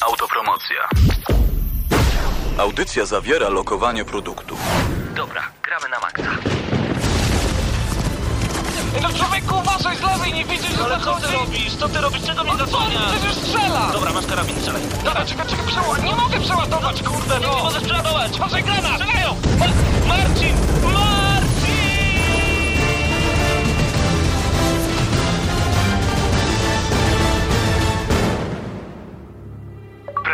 Autopromocja. Audycja zawiera lokowanie produktu. Dobra, gramy na maksa. No człowieku, uważaj z lewej, nie widzisz, że Ale co ty zachodzi? robisz? Co ty robisz? Czego mnie No co, zasłaniasz? przecież strzela! Dobra, masz karabin, strzelaj. Dobra, czekaj, czekaj, przeładować, nie mogę przeładować, kurde, Nie no! możesz przeładować! Uważaj, granat! Strzelają! Ma- Marcin! Marcin!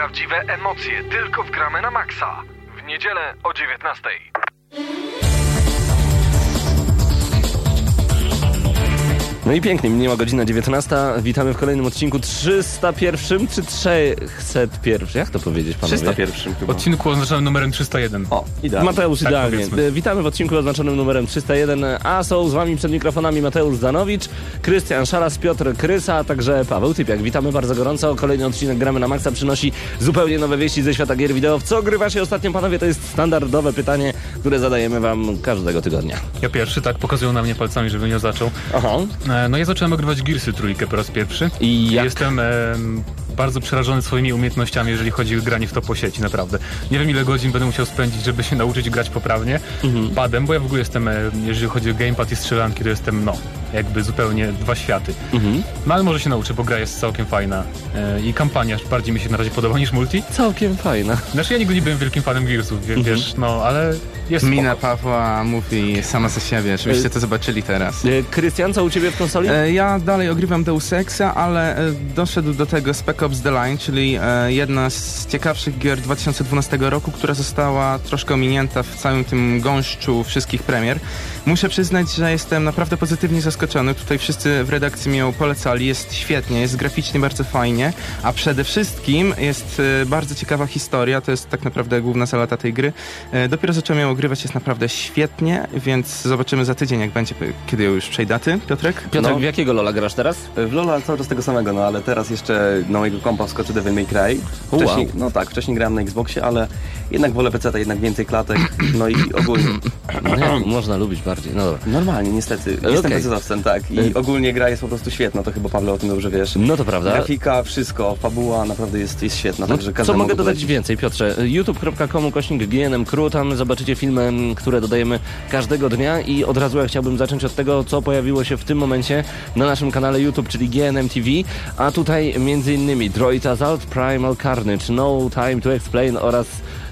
Prawdziwe emocje tylko w gramy na maksa. W niedzielę o 19. No i pięknie, minęła godzina 19. Witamy w kolejnym odcinku 301 czy 301? Jak to powiedzieć, panowie? 301 chyba. odcinku oznaczonym numerem 301. O, idealnie. Mateusz, Tak, idealnie. powiedzmy. E, Witamy w odcinku oznaczonym numerem 301, a są z wami przed mikrofonami Mateusz Zanowicz, Krystian Szalas, Piotr Krysa, a także Paweł Typiak. Witamy bardzo gorąco. Kolejny odcinek Gramy na Maxa przynosi zupełnie nowe wieści ze świata gier wideo. W co grywa się ostatnio, panowie? To jest standardowe pytanie, które zadajemy wam każdego tygodnia. Ja pierwszy, tak, pokazują na mnie palcami, żebym nie zaczął. Aha. E, No ja zacząłem ogrywać Gearsy trójkę po raz pierwszy. I jak? Jestem em, bardzo przerażony swoimi umiejętnościami, jeżeli chodzi o granie w to po sieci, naprawdę. Nie wiem ile godzin będę musiał spędzić, żeby się nauczyć grać poprawnie. Mhm. Padem, bo ja w ogóle jestem, e, jeżeli chodzi o gamepad i strzelanki, to jestem, no, jakby zupełnie dwa światy. Mhm. No ale może się nauczę, bo gra jest całkiem fajna. E, I kampania bardziej mi się na razie podoba niż multi. Całkiem fajna. Znaczy ja nigdy nie byłem wielkim fanem Gearsów, wie, Mhm. wiesz, no, ale jest Mina spoko. Pawła mówi sama za siebie, żebyście to zobaczyli teraz. E, Krystian, co u ciebie w konsoli? E, Ja dalej ogrywam Deus Exa, ale e, doszedł do tego Spec Ops The Line, czyli e, jedna z ciekawszych gier 2012 roku, która została troszkę ominięta w całym tym gąszczu wszystkich premier. Muszę przyznać, że jestem naprawdę pozytywnie zaskoczony zaskoczony. Tutaj wszyscy w redakcji mnie polecali. Jest świetnie, jest graficznie bardzo fajnie, a przede wszystkim jest e, bardzo ciekawa historia. To jest tak naprawdę główna zaleta tej gry. E, dopiero zacząłem ją ogrywać, jest naprawdę świetnie, więc zobaczymy za tydzień, jak będzie, kiedy już przejdę. Ty, Piotrek? Piotrek, no. w jakiego Lola grasz teraz? E, w Lola cały czas tego samego, no ale teraz jeszcze na mojego kompa wskoczy Devil May Cry. Wcześniej. No tak, wcześniej grałem na Xboxie, ale jednak wolę PC, jednak więcej klatek, no i ogólnie. No, można lubić bardziej, no dobra. Normalnie, niestety. Jestem okay. 100%, tak. I y- ogólnie gra jest po prostu świetna, to chyba Pawle o tym dobrze wiesz. No to prawda. Grafika, wszystko, fabuła naprawdę jest, jest świetna, no, także Co mogę dodać więcej, Piotrze? youtube.com kośnik GNM Crew, tam zobaczycie filmy, które dodajemy każdego dnia i od razu ja chciałbym zacząć od tego, co pojawiło się w tym momencie na naszym kanale YouTube, czyli GNM TV, a tutaj między innymi Droid Assault, Primal Carnage, No Time to Explain oraz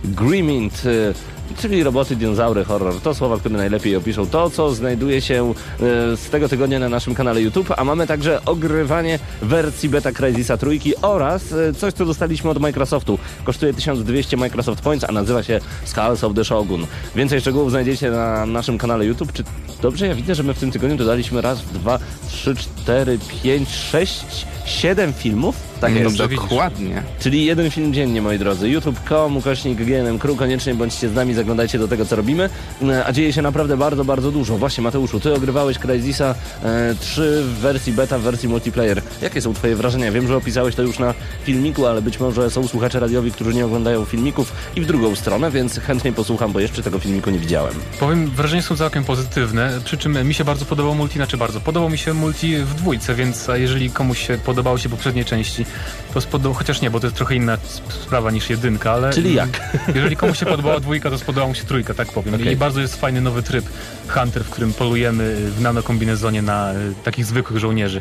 Grimmint y, Czyli roboty, dinozaury, horror. To słowa, które najlepiej opiszą to, co znajduje się y, z tego tygodnia na naszym kanale YouTube, a mamy także ogrywanie wersji beta Crysisa trójki oraz y, coś, co dostaliśmy od Microsoftu. Kosztuje 1200 Microsoft Points, a nazywa się Skulls of the Shogun. Więcej szczegółów znajdziecie na naszym kanale YouTube. Czy dobrze ja widzę, że my w tym tygodniu dodaliśmy raz, dwa, trzy, cztery, pięć, sześć, siedem filmów? Tak jest. Dobrze widzisz. Dokładnie. Czyli jeden film dziennie, moi drodzy. YouTube.com, ukośnik GNM Crew. Koniecznie bądźcie z nami, zaglądajcie do tego, co robimy. E, A dzieje się naprawdę bardzo, bardzo dużo. Właśnie, Mateuszu, ty ogrywałeś Crysisa e, 3 w wersji beta, w wersji multiplayer. Jakie są twoje wrażenia? Wiem, że opisałeś to już na filmiku, ale być może są słuchacze radiowi, którzy nie oglądają filmików i w drugą stronę, więc chętnie posłucham, bo jeszcze tego filmiku nie widziałem. Powiem, wrażenia są całkiem pozytywne, przy czym mi się bardzo podobał multi, znaczy bardzo, podobał mi się multi w dwójce, więc jeżeli komuś się podobało się poprzednie części, to spodobał, chociaż nie, bo to jest trochę inna sp- sprawa niż jedynka, ale... Czyli jak? Jeżeli komuś się podobała dwójka, to spodobała mu się trójka, tak powiem. Okej. I bardzo jest fajny nowy tryb Hunter, w którym polujemy w nanokombinezonie na y, takich zwykłych żołnierzy,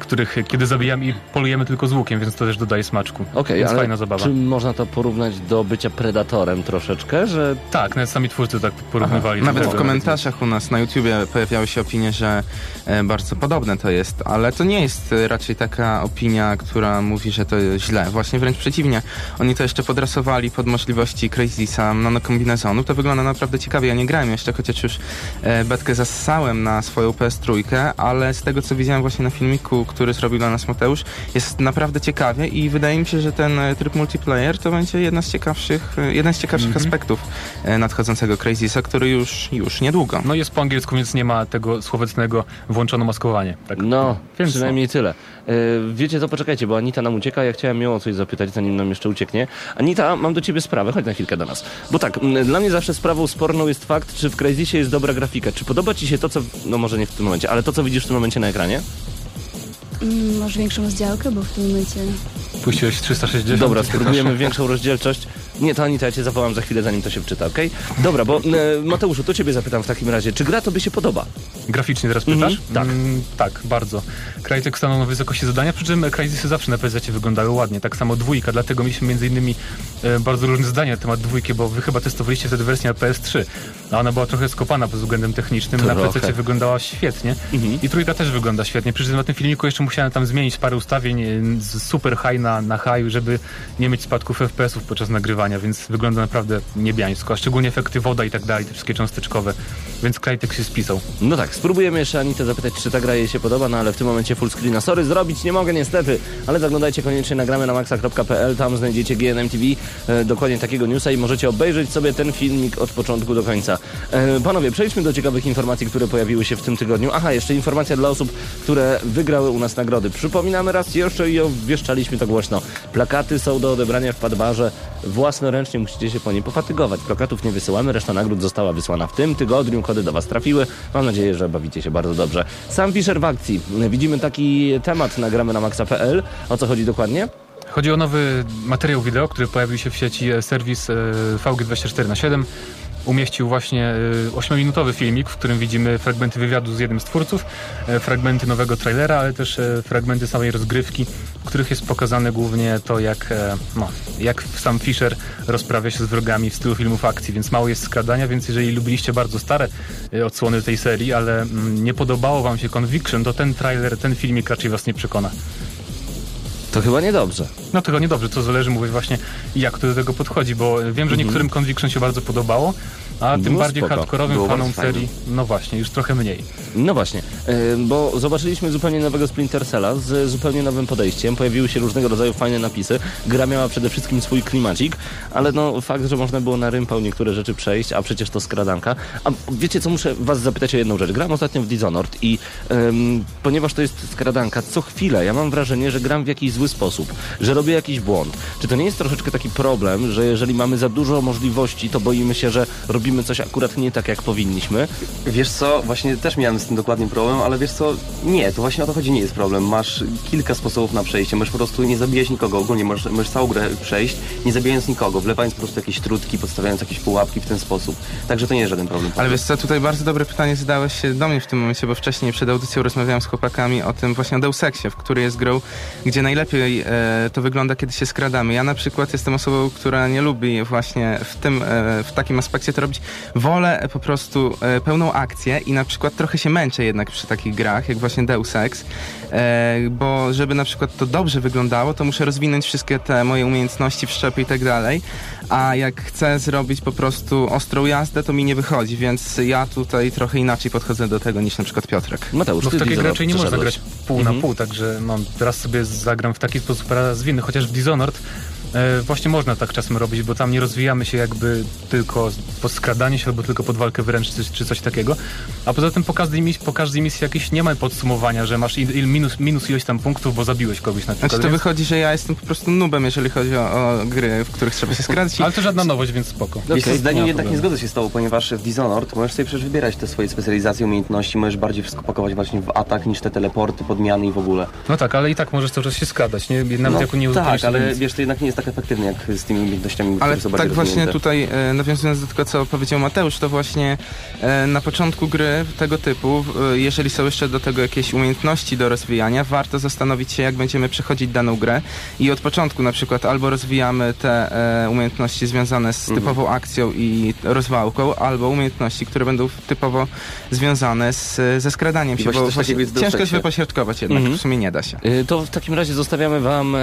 których kiedy zabijamy i polujemy tylko z łukiem, więc to też dodaje smaczku. Okej, więc ale fajna zabawa. czy można to porównać do bycia predatorem troszeczkę, że Tak, nawet sami twórcy tak porównywali. Nawet w komentarzach u nas na YouTubie pojawiały się opinie, że e, bardzo podobne to jest, ale to nie jest e, raczej taka opinia, która mówi, że to jest źle. Właśnie wręcz przeciwnie. Oni to jeszcze podrasowali pod możliwości Crazisa nanokombinezonu. To wygląda naprawdę ciekawie. Ja nie grałem jeszcze, chociaż już e, betkę zassałem na swoją PS3, ale z tego co widziałem właśnie na filmiku, który zrobił dla nas Mateusz, jest naprawdę ciekawie i wydaje mi się, że ten e, tryb multiplayer to będzie jedna z ciekawszych, e, jeden z ciekawszych Mhm. aspektów e, nadchodzącego Crazisa, który już, już niedługo. No jest po angielsku, więc nie ma tego słowetnego włączono maskowanie. Tak. No, Więc przynajmniej tyle. E, wiecie co, poczekajcie, bo Anita nam ucieka, ja chciałem ją o coś zapytać, zanim nam jeszcze ucieknie. Anita, mam do ciebie sprawę, chodź na chwilkę do nas. Bo tak, dla mnie zawsze sprawą sporną jest fakt, czy w Crazysie jest dobra grafika. Czy podoba ci się to, co, no może nie w tym momencie, ale to, co widzisz w tym momencie na ekranie? Mm, Masz większą rozdziałkę, bo w tym momencie Puściłeś 360. Dobra, spróbujemy większą rozdzielczość. Nie, to Anita, ja cię zawołam za chwilę, zanim to się wczyta, okej? Dobra, bo e, Mateuszu, to ciebie zapytam w takim razie, czy gra tobie się podoba? Graficznie teraz pytasz? Mhm, tak. Mm, tak, bardzo. Crytek stanął na wysokości zadania, przy czym Crysisy zawsze na PZ wyglądały ładnie, tak samo dwójka, dlatego mieliśmy między innymi e, bardzo różne zdania na temat dwójki, bo wy chyba testowaliście wtedy wersję na PS3, a ona była trochę skopana pod względem technicznym, na Trochę. PC wyglądała świetnie Mhm. i trójka też wygląda świetnie, przy czym na tym filmiku jeszcze musiałem tam zmienić parę ustawień e, z super high na, na high, żeby nie mieć spadków FPS-ów podczas nagrywania, więc wygląda naprawdę niebiańsko, a szczególnie efekty woda i tak dalej, te wszystkie cząsteczkowe, więc Crytek się spisał. No tak, spróbujemy jeszcze Anitę zapytać, czy ta gra jej się podoba, no ale w tym momencie full screena. Sorry, zrobić nie mogę niestety, ale zaglądajcie koniecznie na gramy na maxa.pl, tam znajdziecie GNM TV, e, dokładnie takiego newsa i możecie obejrzeć sobie ten filmik od początku do końca. E, panowie, przejdźmy do ciekawych informacji, które pojawiły się w tym tygodniu. Aha, jeszcze informacja dla osób, które wygrały u nas nagrody. Przypominamy raz jeszcze i obwieszczaliśmy to głośno. Plakaty są do odebrania w Padbarze. Własnoręcznie musicie się po nie pofatygować. Plakatów nie wysyłamy, reszta nagród została wysłana w tym tygodniu. Kody do Was trafiły. Mam nadzieję, że bawicie się bardzo dobrze. Sam Fisher w akcji. Widzimy taki temat, nagramy na maxa.pl. O co chodzi dokładnie? Chodzi o nowy materiał wideo, który pojawił się w sieci e, serwis e, VG24 na 7 Umieścił właśnie 8-minutowy filmik, w którym widzimy fragmenty wywiadu z jednym z twórców, e, fragmenty nowego trailera, ale też e, fragmenty samej rozgrywki, w których jest pokazane głównie to, jak, e, no, jak sam Fisher rozprawia się z wrogami w stylu filmów akcji, więc mało jest skradania, więc jeżeli lubiliście bardzo stare odsłony tej serii, ale mm, nie podobało wam się Conviction, to ten trailer, ten filmik raczej was nie przekona. To chyba niedobrze. No tylko niedobrze, to zależy, mówię właśnie, jak to do tego podchodzi, bo wiem, że niektórym Conviction się bardzo podobało, a tym Było bardziej hardkorowym fanom serii, no właśnie, już trochę mniej. No właśnie, yy, bo zobaczyliśmy zupełnie nowego Splinter Cella z zupełnie nowym podejściem. Pojawiły się różnego rodzaju fajne napisy. Gra miała przede wszystkim swój klimacik, ale no fakt, że można było na rympał niektóre rzeczy przejść, a przecież to skradanka. A wiecie co, muszę was zapytać o jedną rzecz. Gram ostatnio w Dishonored i ym, ponieważ to jest skradanka, co chwilę ja mam wrażenie, że gram w jakiś zły sposób, że robię jakiś błąd. Czy to nie jest troszeczkę taki problem, że jeżeli mamy za dużo możliwości, to boimy się, że robimy coś akurat nie tak, jak powinniśmy? Wiesz co, właśnie też miałem z tym dokładnie problem, ale wiesz co, nie, to właśnie o to chodzi, nie jest problem. Masz kilka sposobów na przejście, możesz po prostu nie zabijać nikogo, ogólnie możesz, możesz całą grę przejść, nie zabijając nikogo, wlewając po prostu jakieś trutki, podstawiając jakieś pułapki w ten sposób. Także to nie jest żaden problem. Ale wiesz co, tutaj bardzo dobre pytanie zadałeś się do mnie w tym momencie, bo wcześniej przed audycją rozmawiałem z chłopakami o tym właśnie o Deus Exie, w której jest grą, gdzie najlepiej e, to wygląda, kiedy się skradamy. Ja na przykład jestem osobą, która nie lubi właśnie w tym, e, w takim aspekcie to robić. Wolę po prostu e, pełną akcję i na przykład trochę się męczę jednak przy takich grach, jak właśnie Deus Ex, e, bo żeby na przykład to dobrze wyglądało, to muszę rozwinąć wszystkie te moje umiejętności w szczepy i tak dalej, a jak chcę zrobić po prostu ostrą jazdę, to mi nie wychodzi, więc ja tutaj trochę inaczej podchodzę do tego niż na przykład Piotrek. Mateusz, No w takiej raczej nie można grać pół Mhm. na pół, także no, teraz sobie zagram w taki sposób, raz zwinny, chociaż w Dishonored e, właśnie można tak czasem robić, bo tam nie rozwijamy się jakby tylko pod skradanie się albo tylko pod walkę wręcz czy, czy coś takiego. A poza tym po każdej, mis- po każdej misji jakieś nie ma podsumowania, że masz il, il minus, minus ilość tam punktów, bo zabiłeś kogoś na przykład. Znaczy to więc- wychodzi, że ja jestem po prostu nubem, jeżeli chodzi o, o gry, w których trzeba się skradać. I Ale to żadna nowość, więc spoko. Wiesz co, Okej, zdaniem nie jednak zgodzę się z tobą, ponieważ w Dishonored możesz sobie przecież wybierać te swoje specjalizacje, umiejętności, możesz bardziej wszystko pakować właśnie w atak niż te teleporty, podmiany i w ogóle. No tak, ale i tak możesz cały czas się skradać, nie? Nawet no, jako nie tak, ale wiesz, to jednak nie jest tak efektywne jak z tymi umiejętnościami, Ale które są tak właśnie rozwinięte. tutaj, e, nawiązując do tego, co powiedział Mateusz, to właśnie e, na początku gry tego typu, e, jeżeli są jeszcze do tego jakieś umiejętności do rozwijania, warto zastanowić się, jak będziemy przechodzić daną grę i od początku na przykład albo rozwijamy te e, umiejętności związane z Mhm. typową akcją i rozwałką, albo umiejętności, które będą typowo związane z, ze skradaniem I się, bo ciężko jest wypośrodkować jednak, Mhm. w sumie nie da się. Y, To w takim razie zostawiamy Wam e,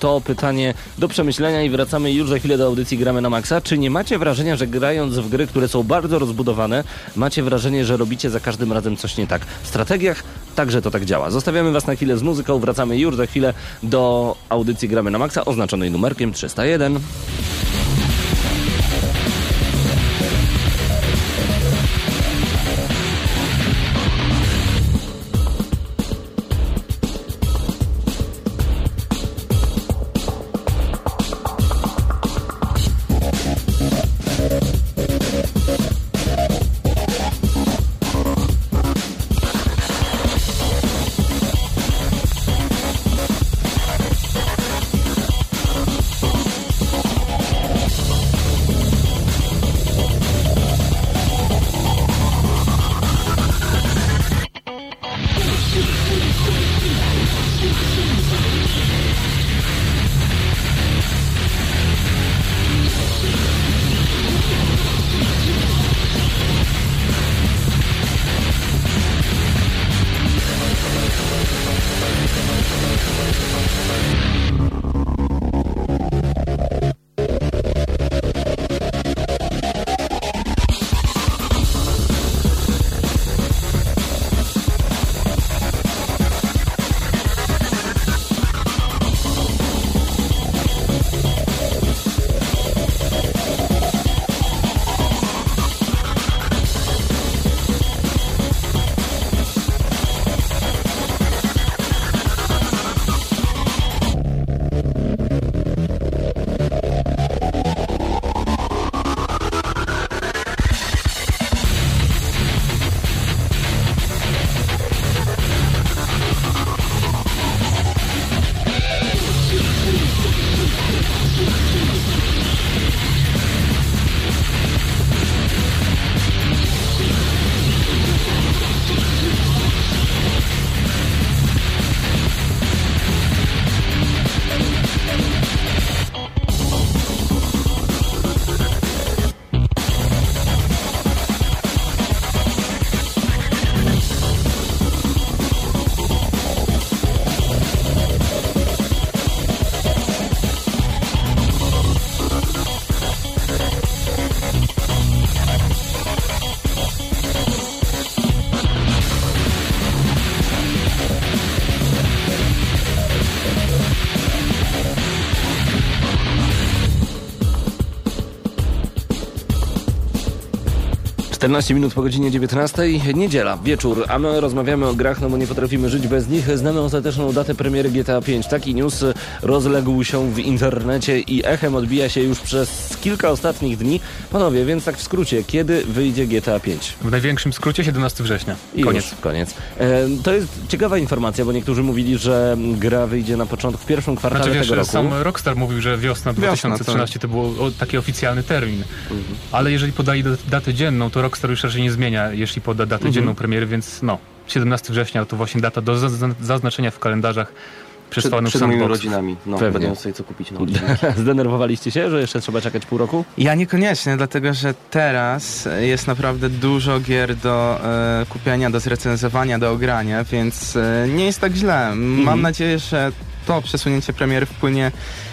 to pytanie do przemyślenia i wracamy już za chwilę do audycji Gramy na Maxa. Czy nie macie wrażenia, że grając w gry, które są bardzo rozbudowane, macie wrażenie, że robicie za każdym razem coś nie tak? W strategiach także to tak działa. Zostawiamy Was na chwilę z muzyką, wracamy już za chwilę do audycji Gramy na Maxa oznaczonej numerkiem 301. 14 minut po godzinie 19, niedziela, wieczór, a my rozmawiamy o grach, no bo nie potrafimy żyć bez nich. Znamy ostateczną datę premiery GTA 5. Taki news rozległ się w internecie i echem odbija się już przez kilka ostatnich dni. Panowie, więc tak w skrócie, kiedy wyjdzie GTA 5? W największym skrócie 17 września. I Koniec. Już, koniec. E, to jest ciekawa informacja, bo niektórzy mówili, że gra wyjdzie na początku, w pierwszym kwartale Znaczy wiesz, tego roku. sam Rockstar mówił, że wiosna Wiosna, 2013 to był taki oficjalny termin. Ale jeżeli podali dat- datę dzienną, to Rockstar już raczej nie zmienia, jeśli poda datę dzienną premiery, więc no, 17 września to właśnie data do zaz- zaznaczenia w kalendach przez Przed, przed moimi rodzinami. No, Pewnie. miał sobie co kupić na. Zdenerwowaliście się, że jeszcze trzeba czekać pół roku? Ja niekoniecznie, dlatego że teraz jest naprawdę dużo gier do e, kupienia, do zrecenzowania, do ogrania, więc e, nie jest tak źle. Mam nadzieję, że to przesunięcie premiery wpłynie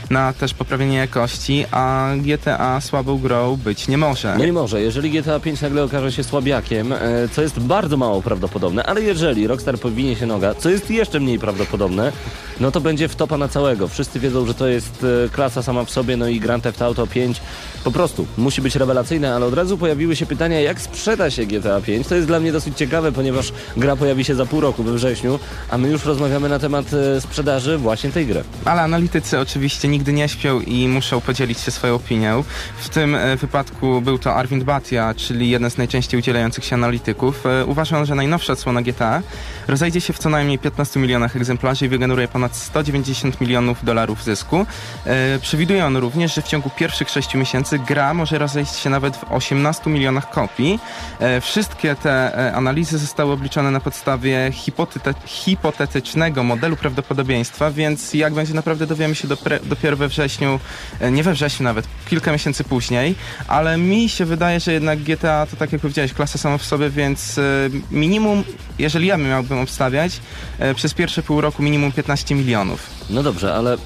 na też poprawienie jakości, a GTA słabą grą być nie może. No i może, jeżeli GTA 5 nagle okaże się słabiakiem, e, co jest bardzo mało prawdopodobne, ale jeżeli Rockstar powinie się noga, co jest jeszcze mniej prawdopodobne, no to będzie wtopa na całego. Wszyscy wiedzą, że to jest e, klasa sama w sobie, no i Grand Theft Auto 5 po prostu musi być rewelacyjne, ale od razu pojawiły się pytania, jak sprzeda się GTA 5. To jest dla mnie dosyć ciekawe, ponieważ gra pojawi się za pół roku we wrześniu, a my już rozmawiamy na temat e, sprzedaży właśnie tej gry. Ale analitycy oczywiście nigdy nie śpią i muszą podzielić się swoją opinią. W tym e, wypadku był to Arvind Bhatia, czyli jeden z najczęściej udzielających się analityków. E, Uważam, że najnowsza odsłona GTA rozejdzie się w co najmniej 15 milionach egzemplarzy i wygeneruje ponad 190 milionów dolarów zysku. E, Przewiduje on również, że w ciągu pierwszych 6 miesięcy gra może rozejść się nawet w 18 milionach kopii. Wszystkie te analizy zostały obliczone na podstawie hipotete- hipotetycznego modelu prawdopodobieństwa, więc jak będzie naprawdę dowiemy się dopre- dopiero we wrześniu, e, nie we wrześniu nawet, kilka miesięcy później, ale mi się wydaje, że jednak GTA to tak jak powiedziałeś, klasa sama w sobie, więc e, minimum, jeżeli ja miałbym obstawiać, e, przez pierwsze pół roku minimum 15 milionów. No dobrze, ale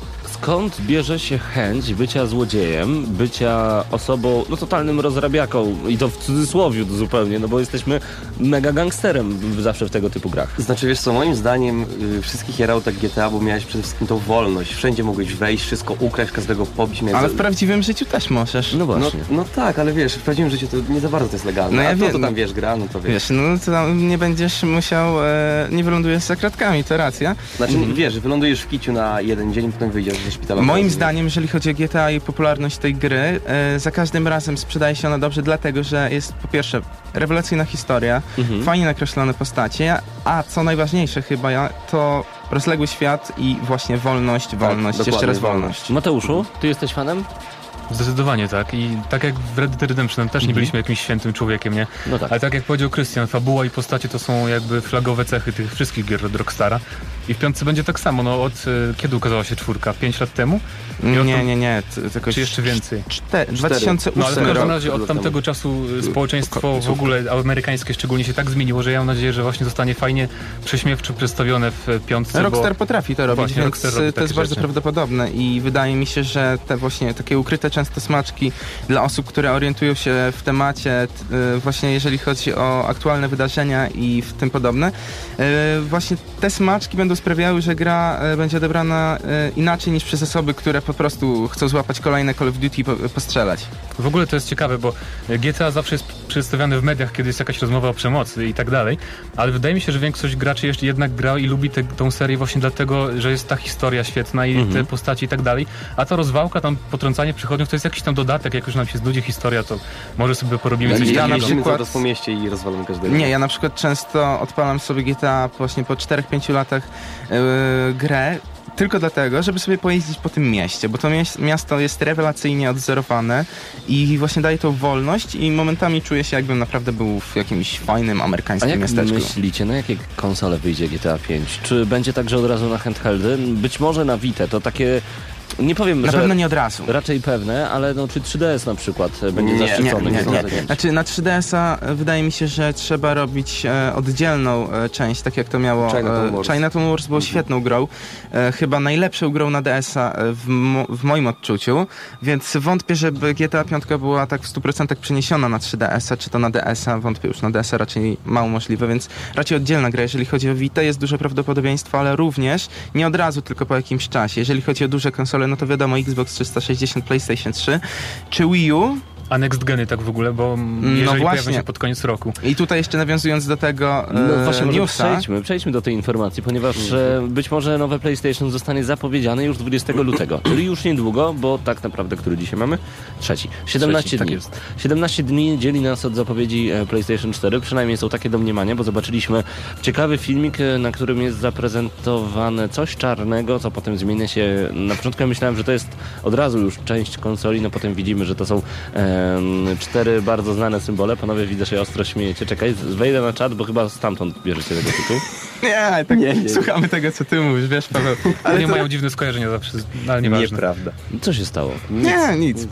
skąd bierze się chęć bycia złodziejem, bycia osobą, no totalnym rozrabiaką i to w cudzysłowiu zupełnie, no bo jesteśmy mega gangsterem zawsze w tego typu grach. Znaczy wiesz co, moim zdaniem y, wszystkich tak GTA, bo miałeś przede wszystkim tą wolność. Wszędzie mogłeś wejść, wszystko ukraść, każdego pobić. miałeś Ale w prawdziwym życiu też możesz. No no, właśnie. no tak, ale wiesz, w prawdziwym życiu to nie za bardzo to jest legalne. No ja A to, wiem, to tam no. wiesz, gra, no to wiesz. Wiesz, no to tam nie będziesz musiał, e, nie wylądujesz za kratkami, to racja. Znaczy wiesz, wylądujesz w kiciu na jeden dzień, potem wyjdziesz szpitala. Moim zdaniem, jeżeli chodzi o GTA i popularność tej gry, e, za każdym razem sprzedaje się ona dobrze, dlatego że jest po pierwsze rewelacyjna historia, Mhm. fajnie nakreślone postacie, a co najważniejsze chyba, ja, to rozległy świat i właśnie wolność, wolność, jeszcze dokładnie, raz wolność. wolność. Mateuszu, ty jesteś fanem? Zdecydowanie tak. I tak jak w Red Dead Redemption też nie byliśmy jakimś świętym człowiekiem, nie? No tak. Ale tak jak powiedział Krystian, fabuła i postacie to są jakby flagowe cechy tych wszystkich gier od Rockstara. I w piątce będzie tak samo, no od e, kiedy ukazała się czwórka? Pięć lat temu? Nie, tam- nie, nie, tylko Czy jeszcze więcej? czte, 2008 No ale w każdym razie od tamtego czasu y, społeczeństwo w ogóle amerykańskie szczególnie się tak zmieniło, że ja mam nadzieję, że właśnie zostanie fajnie prześmiewczo przedstawione w piątce. Rockstar bo... potrafi to robić, Właśnie, więc robi to jest bardzo rzeczy. prawdopodobne i wydaje mi się, że te właśnie takie ukryte często smaczki dla osób, które orientują się w temacie, y, właśnie jeżeli chodzi o aktualne wydarzenia i w tym podobne, y, właśnie te smaczki będą sprawiały, że gra y, będzie odebrana inaczej niż przez osoby, które po prostu chcą złapać kolejne Call of Duty i po- postrzelać. W ogóle to jest ciekawe, bo GTA zawsze jest przedstawiane w mediach, kiedy jest jakaś rozmowa o przemocy i tak dalej, ale wydaje mi się, że większość graczy jeszcze jednak gra i lubi tę tą serię właśnie dlatego, że jest ta historia świetna i te postaci i tak dalej, a ta rozwałka, tam potrącanie przychodniów to jest jakiś tam dodatek, jak już nam się znudzi historia, to może sobie porobimy coś Ja na takiego. Jeździmy przykład- zaraz po mieście i rozwalamy każdego. Nie, ja na przykład często odpalam sobie GTA właśnie po 4-5 latach yy, grę tylko dlatego, żeby sobie pojeździć po tym mieście, bo to miasto jest rewelacyjnie odzorowane i właśnie daje tą wolność i momentami czuję się jakbym naprawdę był w jakimś fajnym A amerykańskim jak miasteczku. myślicie, na jakie konsole wyjdzie GTA 5? Czy będzie także od razu na handheldy? Być może na Vita, to takie, nie powiem, Na że pewno nie od razu. raczej pewne, ale no, czy 3DS na przykład e, będzie Nie, Nie, zaszczycony? nie, nie, nie. Znaczy na 3DS-a e, wydaje mi się, że trzeba robić e, oddzielną e, część, tak jak to miało Chinatown e, Wars. Chinatown Wars było świetną grą, e, chyba najlepszą grą na DS-a e, w, mo, w moim odczuciu, więc wątpię, żeby GTA 5 była tak w 100% przeniesiona na 3DS-a, czy to na DS-a, wątpię już na DS-a raczej mało możliwe, więc raczej oddzielna gra, jeżeli chodzi o Vita jest duże prawdopodobieństwo, ale również nie od razu, tylko po jakimś czasie. Jeżeli chodzi o duże konsole, no to wiadomo Xbox 360, PlayStation 3, czy Wii U, A next geny tak w ogóle, bo mm, jeżeli pojawią właśnie. się pod koniec roku. I tutaj jeszcze nawiązując do tego e, No właśnie, newsa, przejdźmy, przejdźmy do tej informacji, ponieważ e, być może nowe PlayStation zostanie zapowiedziane już 20 lutego, czyli już niedługo, bo tak naprawdę, który dzisiaj mamy? Trzeci. 17 Trzeci, tak dni. jest. 17 dni dzieli nas od zapowiedzi e, PlayStation 4, przynajmniej są takie domniemania, bo zobaczyliśmy ciekawy filmik, e, na którym jest zaprezentowane coś czarnego, co potem zmienia się. Na początku ja myślałem, że to jest od razu już część konsoli, no potem widzimy, że to są em, cztery bardzo znane symbole. Panowie, widzę, że ostro śmiejecie. Czekaj, wejdę na czat, bo chyba stamtąd bierzecie tego tytułu. nie, tak Nie, nie. słuchamy tego, co ty mówisz, wiesz, Paweł. Ale nie to- mają dziwne skojarzenia zawsze, ale nieważne. Nieprawda. Co się stało? Nie, nic.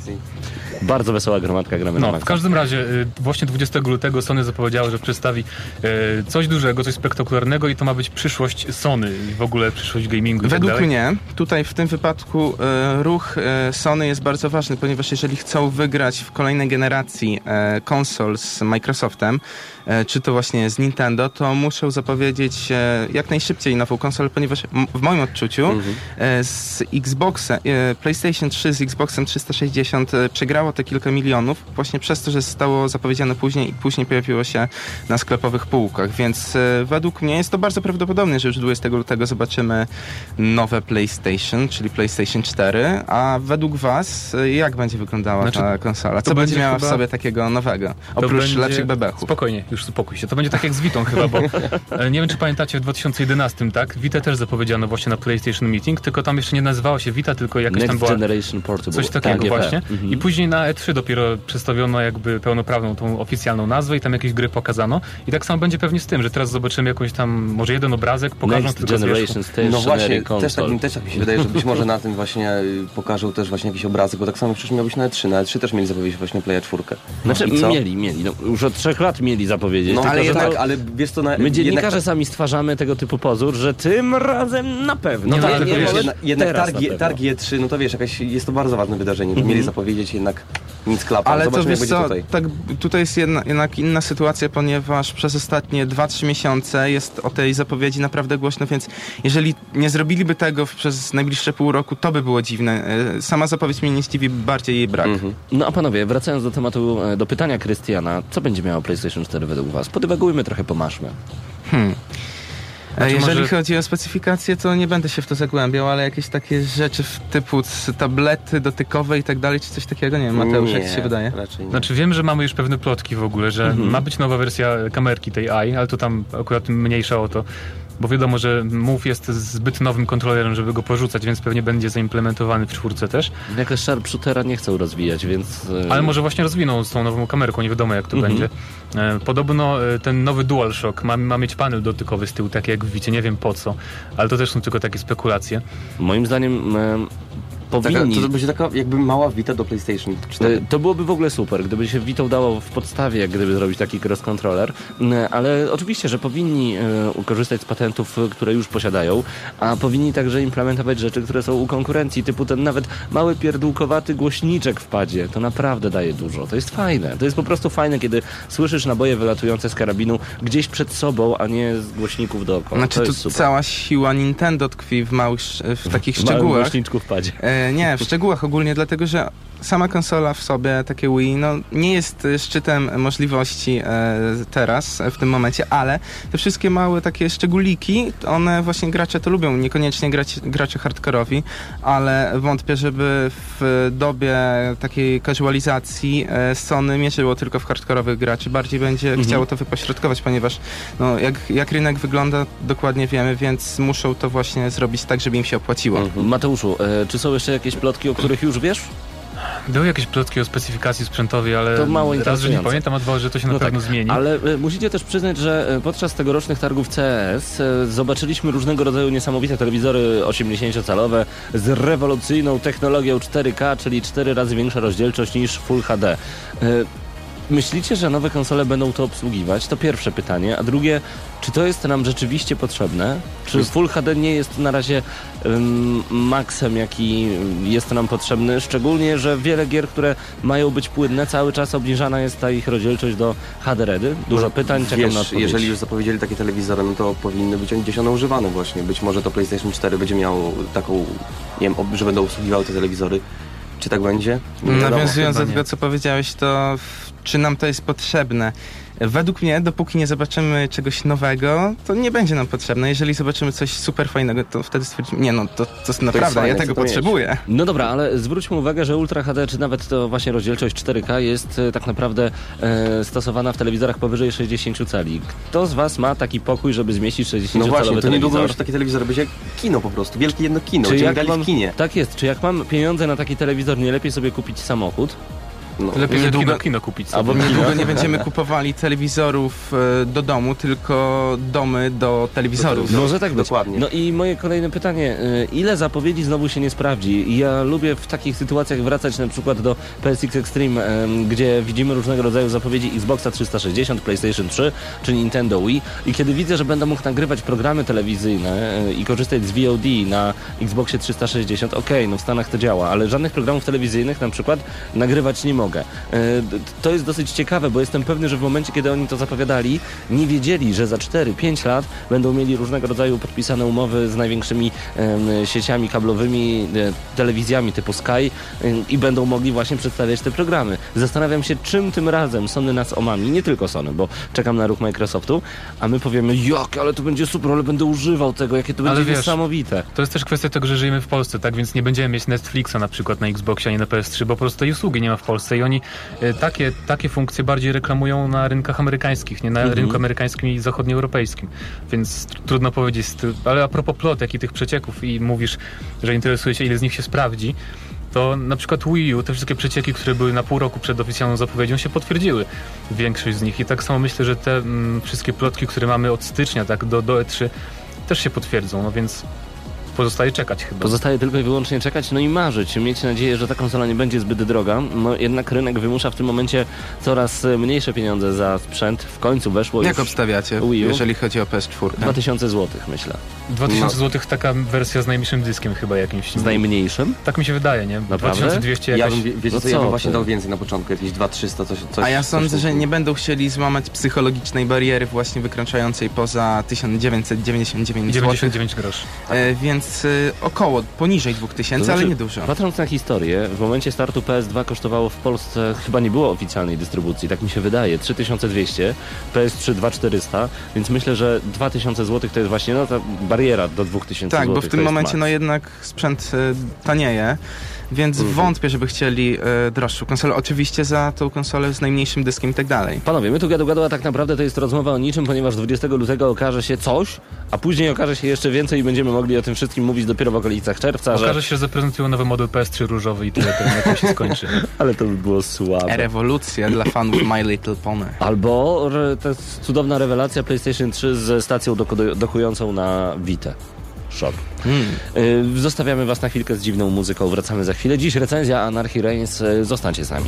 Bardzo wesoła gromadka, gramy na No, w maksa. każdym razie y, właśnie 20 lutego Sony zapowiedziało, że przedstawi y, coś dużego, coś spektakularnego i to ma być przyszłość Sony i w ogóle przyszłość gamingu tak Według mnie tutaj w tym wypadku e, ruch Sony jest bardzo ważny, ponieważ jeżeli chcą wygrać w kolejnej generacji konsol z Microsoftem, czy to właśnie z Nintendo, to muszą zapowiedzieć e, jak najszybciej nową konsolę, ponieważ w moim odczuciu e, z Xboxa, e, PlayStation 3 z Xboxem 360 e, przegrało te kilka milionów właśnie przez to, że zostało zapowiedziane później i później pojawiło się na sklepowych półkach, więc e, według mnie jest to bardzo prawdopodobne, że już 20 lutego zobaczymy nowe PlayStation, czyli PlayStation 4, a według was e, jak będzie wyglądała Znaczy, ta konsola? Co będzie będzie miała w chyba- sobie takiego nowego? Oprócz będzie- lepszych bebechów. Spokojnie, już uspokój się. To będzie tak jak z Vitą chyba, bo e, nie wiem, czy pamiętacie w 2011, tak? Vita też zapowiedziano właśnie na PlayStation Meeting, tylko tam jeszcze nie nazywała się Vita, tylko jakaś tam Next była Generation Portable. coś takiego TGP. właśnie. Mhm. I później na E3 dopiero przedstawiono jakby pełnoprawną tą oficjalną nazwę i tam jakieś gry pokazano. I tak samo będzie pewnie z tym, że teraz zobaczymy jakąś tam, może jeden obrazek, pokażą Next tylko. Generation Stationary No właśnie, też tak, też tak mi się wydaje, że być może na tym właśnie y, pokażą też właśnie jakiś obrazek, bo tak samo przecież miał być na E3, na E3 też mieli zapowiedzieć właśnie Playa 4. Znaczy, I co? mieli, mieli. No, już od trzech lat mieli zapowiedzieć. No tylko, ale jednak, to- ale wiesz co, na, My dziennikarze jednak, sami stwarzamy tego typu pozór, że tym razem na pewno. Nie, no, tak, ale nie, wiesz, jednak, jednak targi, targi E3, no to wiesz, jakaś, jest to bardzo ważne wydarzenie, to mieli zapowiedzieć jednak nic klapa, Ale to zobaczymy jak wiesz co, tutaj. tak, tutaj jest jedna, jednak inna sytuacja, ponieważ przez ostatnie 2-3 miesiące jest o tej zapowiedzi naprawdę głośno, więc jeżeli nie zrobiliby tego w- przez najbliższe pół roku, to by było dziwne. E, Sama zapowiedź mnie nie zdziwi, bardziej jej brak. Mhm. No a panowie, wracając do tematu, e, do pytania Krystiana, co będzie miało PlayStation 4 według was? Podywagujmy trochę, pomaszmy. Hmm. Znaczy, Jeżeli może- chodzi o specyfikację, to nie będę się w to zagłębiał, ale jakieś takie rzeczy w typu tablety dotykowe i tak dalej, czy coś takiego, nie wiem, Mateusz, jak ci się wydaje? Raczej nie. Znaczy wiem, że mamy już pewne plotki w ogóle, że Mhm. ma być nowa wersja kamerki tej AI, ale to tam akurat mniejsza o to. Bo wiadomo, że Move jest zbyt nowym kontrolerem, żeby go porzucać, więc pewnie będzie zaimplementowany w czwórce też. Jakoś sharpshootera nie chcą rozwijać, więc... e, Ale może właśnie rozwiną z tą nową kamerką, nie wiadomo jak to Mhm. będzie. E, Podobno e, ten nowy DualShock ma, ma mieć panel dotykowy z tyłu, tak jak w Wicie, nie wiem po co, ale to też są tylko takie spekulacje. Moim zdaniem e, Taka, powinni... to będzie taka jakby mała Vita do PlayStation 4. E, To byłoby w ogóle super, gdyby się Vita udało w podstawie, jak gdyby zrobić taki cross controller, E, ale oczywiście, że powinni e, korzystać z patentów, e, które już posiadają, a powinni także implementować rzeczy, które są u konkurencji, typu ten nawet mały pierdółkowaty głośniczek w padzie. To naprawdę daje dużo. To jest fajne. To jest po prostu fajne, kiedy słyszysz naboje wylatujące z karabinu gdzieś przed sobą, a nie z głośników dookoła. Znaczy to tu cała siła Nintendo tkwi w małych, w takich W małym szczegółach. głośniczku w padzie. E, nie, w szczegółach ogólnie, dlatego że sama konsola w sobie, takie Wii, no nie jest szczytem możliwości e, teraz, w tym momencie, ale te wszystkie małe takie szczególiki, one właśnie gracze to lubią, niekoniecznie gracze, gracze hardkorowi, ale wątpię, żeby w dobie takiej casualizacji e, Sony mierzyło tylko w hardkorowych graczy, bardziej będzie chciało to wypośrodkować, ponieważ no, jak, jak rynek wygląda, dokładnie wiemy, więc muszą to właśnie zrobić tak, żeby im się opłaciło. Mateuszu, e, czy są jeszcze jakieś plotki, o których już wiesz? Były jakieś plotki o specyfikacji sprzętowej, ale To mało raz, że nie pamiętam, a dwa, że to się na No pewno tak, zmieni. Ale e, musicie też przyznać, że e, podczas tegorocznych targów CES e, zobaczyliśmy różnego rodzaju niesamowite telewizory 80-calowe z rewolucyjną technologią 4K, czyli 4 razy większa rozdzielczość niż Full HD. Myślicie, że nowe konsole będą to obsługiwać? To pierwsze pytanie. A drugie, czy to jest nam rzeczywiście potrzebne? Czy Full HD nie jest na razie ym, maksem, jaki jest nam potrzebny? Szczególnie, że wiele gier, które mają być płynne, cały czas obniżana jest ta ich rozdzielczość do HD Redy. Dużo pytań, czekam Wiesz, na odpowiedź. jeżeli już zapowiedzieli takie telewizory, no to powinny być gdzieś one używane właśnie. Być może to PlayStation 4 będzie miało taką, nie wiem, że będą obsługiwały te telewizory. Czy tak będzie? Nawiązując do tego, co powiedziałeś, to w- czy nam to jest potrzebne? Według mnie, dopóki nie zobaczymy czegoś nowego, to nie będzie nam potrzebne. Jeżeli zobaczymy coś super fajnego, to wtedy stwierdzimy, nie no, to, to jest naprawdę, fajne, ja tego to mieć. potrzebuję. No dobra, ale zwróćmy uwagę, że Ultra HD, czy nawet to właśnie rozdzielczość 4K jest e, tak naprawdę e, stosowana w telewizorach powyżej 60 cali. Kto z Was ma taki pokój, żeby zmieścić 60-calowy No właśnie, to niedługo telewizor? już taki telewizor będzie jak kino po prostu, wielkie jedno kino, Czy jak mam, w kinie. tak jest, czy jak mam pieniądze na taki telewizor, nie lepiej sobie kupić samochód? No. Lepiej Niedługo- kino, kino kupić sobie. Albo Niedługo nie będziemy kupowali telewizorów e, do domu, tylko domy do telewizorów. Może tak być. Dokładnie. No i moje kolejne pytanie, y, ile zapowiedzi znowu się nie sprawdzi? Ja lubię w takich sytuacjach wracać na przykład do PSX Extreme, em, gdzie widzimy różnego rodzaju zapowiedzi Xboxa 360, PlayStation 3 czy Nintendo Wii i kiedy widzę, że będę mógł nagrywać programy telewizyjne i korzystać z VOD na Xboxie 360, okej, no w Stanach to działa, ale żadnych programów telewizyjnych na przykład nagrywać nie mogę. Y, d- To jest dosyć ciekawe, bo jestem pewny, że w momencie, kiedy oni to zapowiadali, nie wiedzieli, że za 4-5 lat będą mieli różnego rodzaju podpisane umowy z największymi sieciami kablowymi, e, telewizjami typu Sky i będą mogli właśnie przedstawiać te programy. Zastanawiam się, czym tym razem Sony nas omami, nie tylko Sony, bo czekam na ruch Microsoftu, a my powiemy, jak, ale to będzie super, ale będę używał tego, jakie to będzie wiesz, niesamowite. To jest też kwestia tego, że żyjemy w Polsce, tak? Więc nie będziemy mieć Netflixa na przykład na Xboxie, ani na PS3, bo po prostu tej usługi nie ma w Polsce i oni e, takie, takie funkcje bardziej reklamują na rynkach amerykańskich, nie na Mhm. rynku amerykańskim i zachodnioeuropejskim. Więc tr- trudno powiedzieć. Ale a propos plotek i tych przecieków i mówisz, że interesuje się, ile z nich się sprawdzi, to na przykład Wii U, te wszystkie przecieki, które były na pół roku przed oficjalną zapowiedzią, się potwierdziły. Większość z nich. I tak samo myślę, że te mm, wszystkie plotki, które mamy od stycznia tak do, do E3, też się potwierdzą. No więc pozostaje czekać chyba. Pozostaje tylko i wyłącznie czekać, no i marzyć, mieć nadzieję, że ta konsola nie będzie zbyt droga. No jednak rynek wymusza w tym momencie coraz mniejsze pieniądze za sprzęt. W końcu weszło Jak już obstawiacie, Wii U? jeżeli chodzi o PS4? 2000 zł, myślę. 2000 zł taka wersja z najmniejszym dyskiem chyba jakimś. Z najmniejszym? Tak mi się wydaje, nie? Naprawdę? 2200 Ja jakaś... bym, wie- wiecie No co, ja bym właśnie dał więcej na początku, jakieś 2300, coś, coś A ja coś sądzę, w że nie będą chcieli złamać psychologicznej bariery właśnie wykraczającej poza 1999 zł. 99 groszy. E, więc e, około, poniżej 2000, To ale znaczy, nie dużo. Patrząc na historię, w momencie startu PS2 kosztowało w Polsce, chyba nie było oficjalnej dystrybucji, tak mi się wydaje, 3200, PS3 2400, więc myślę, że 2000 zł to jest właśnie no, ta bariera do 2000 Tak, zł. bo w tym momencie no jednak sprzęt e, tanieje, więc Mhm. wątpię, żeby chcieli e, droższą konsolę. Oczywiście za tą konsolę z najmniejszym dyskiem i tak dalej. Panowie, my tu gadu gadu, a tak naprawdę to jest rozmowa o niczym, ponieważ 20 lutego okaże się coś, a później okaże się jeszcze więcej i będziemy mogli o tym wszystkim mówić dopiero w okolicach czerwca, że... Okaże się, że zaprezentują nowy model PS3 różowy i tyle, na tym się skończy. Ale to by było słabe. Rewolucja dla fanów My Little Pony. Albo jest cudowna rewelacja PlayStation 3 ze stacją dokodu- dokującą na Vita. Hmm. Y, Zostawiamy Was na chwilkę z dziwną muzyką. Wracamy za chwilę. Dziś recenzja Anarchy Reigns. Y, Zostańcie z nami.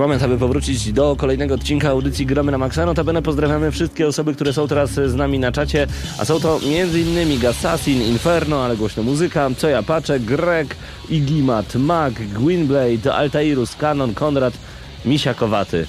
Moment, aby powrócić do kolejnego odcinka audycji Gramy na Maxa. Notabene pozdrawiamy wszystkie osoby, które są teraz z nami na czacie, a są to m.in. Gassassin, Inferno, ale głośno muzyka, Co ja patrzę, Greg, Igimat, Mag, Gwynblade, Altairus, Kanon, Konrad, Misia Kowaty.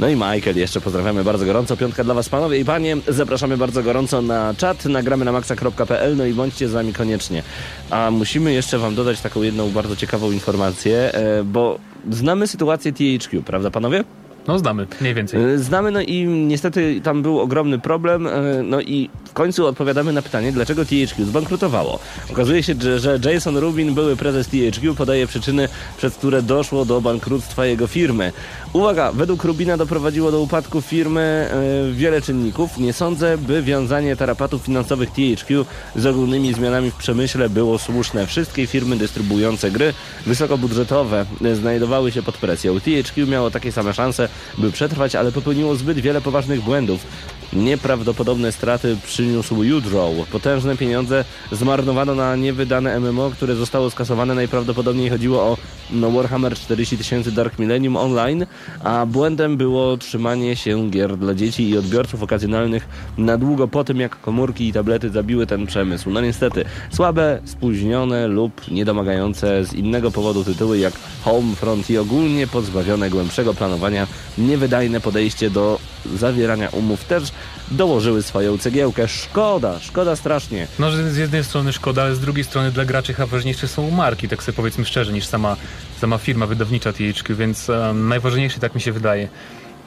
No i Michael, jeszcze pozdrawiamy bardzo gorąco. Piątka dla Was, panowie i panie. Zapraszamy bardzo gorąco na czat, nagramy na maxa.pl, no i bądźcie z nami koniecznie. A musimy jeszcze Wam dodać taką jedną bardzo ciekawą informację, e, bo znamy sytuację THQ, prawda panowie? No znamy, mniej więcej. E, Znamy, no i niestety tam był ogromny problem, e, no i w końcu odpowiadamy na pytanie, dlaczego THQ zbankrutowało. Okazuje się, że, Jason Rubin, były prezes THQ, podaje przyczyny, przez które doszło do bankructwa jego firmy. Uwaga, według Rubina doprowadziło do upadku firmy e, wiele czynników. Nie sądzę, by wiązanie tarapatów finansowych THQ z ogólnymi zmianami w przemyśle było słuszne. Wszystkie firmy dystrybuujące gry wysokobudżetowe znajdowały się pod presją. THQ miało takie same szanse, by przetrwać, ale popełniło zbyt wiele poważnych błędów. Nieprawdopodobne straty przyniósł U-Draw. Potężne pieniądze zmarnowano na niewydane MMO, które zostało skasowane. Najprawdopodobniej chodziło o no, Warhammer 40 tysięcy Dark Millennium Online, a błędem było trzymanie się gier dla dzieci i odbiorców okazjonalnych na długo po tym, jak komórki i tablety zabiły ten przemysł. No niestety, słabe, spóźnione lub niedomagające z innego powodu tytuły jak Homefront i ogólnie pozbawione głębszego planowania, niewydajne podejście do zawierania umów też dołożyły swoją cegiełkę. Szkoda, szkoda strasznie. No, że z jednej strony szkoda, ale z drugiej strony dla graczy chyba ważniejsze są marki, tak sobie powiedzmy szczerze, niż sama, sama firma wydawnicza THQ, więc um, najważniejsze, tak mi się wydaje,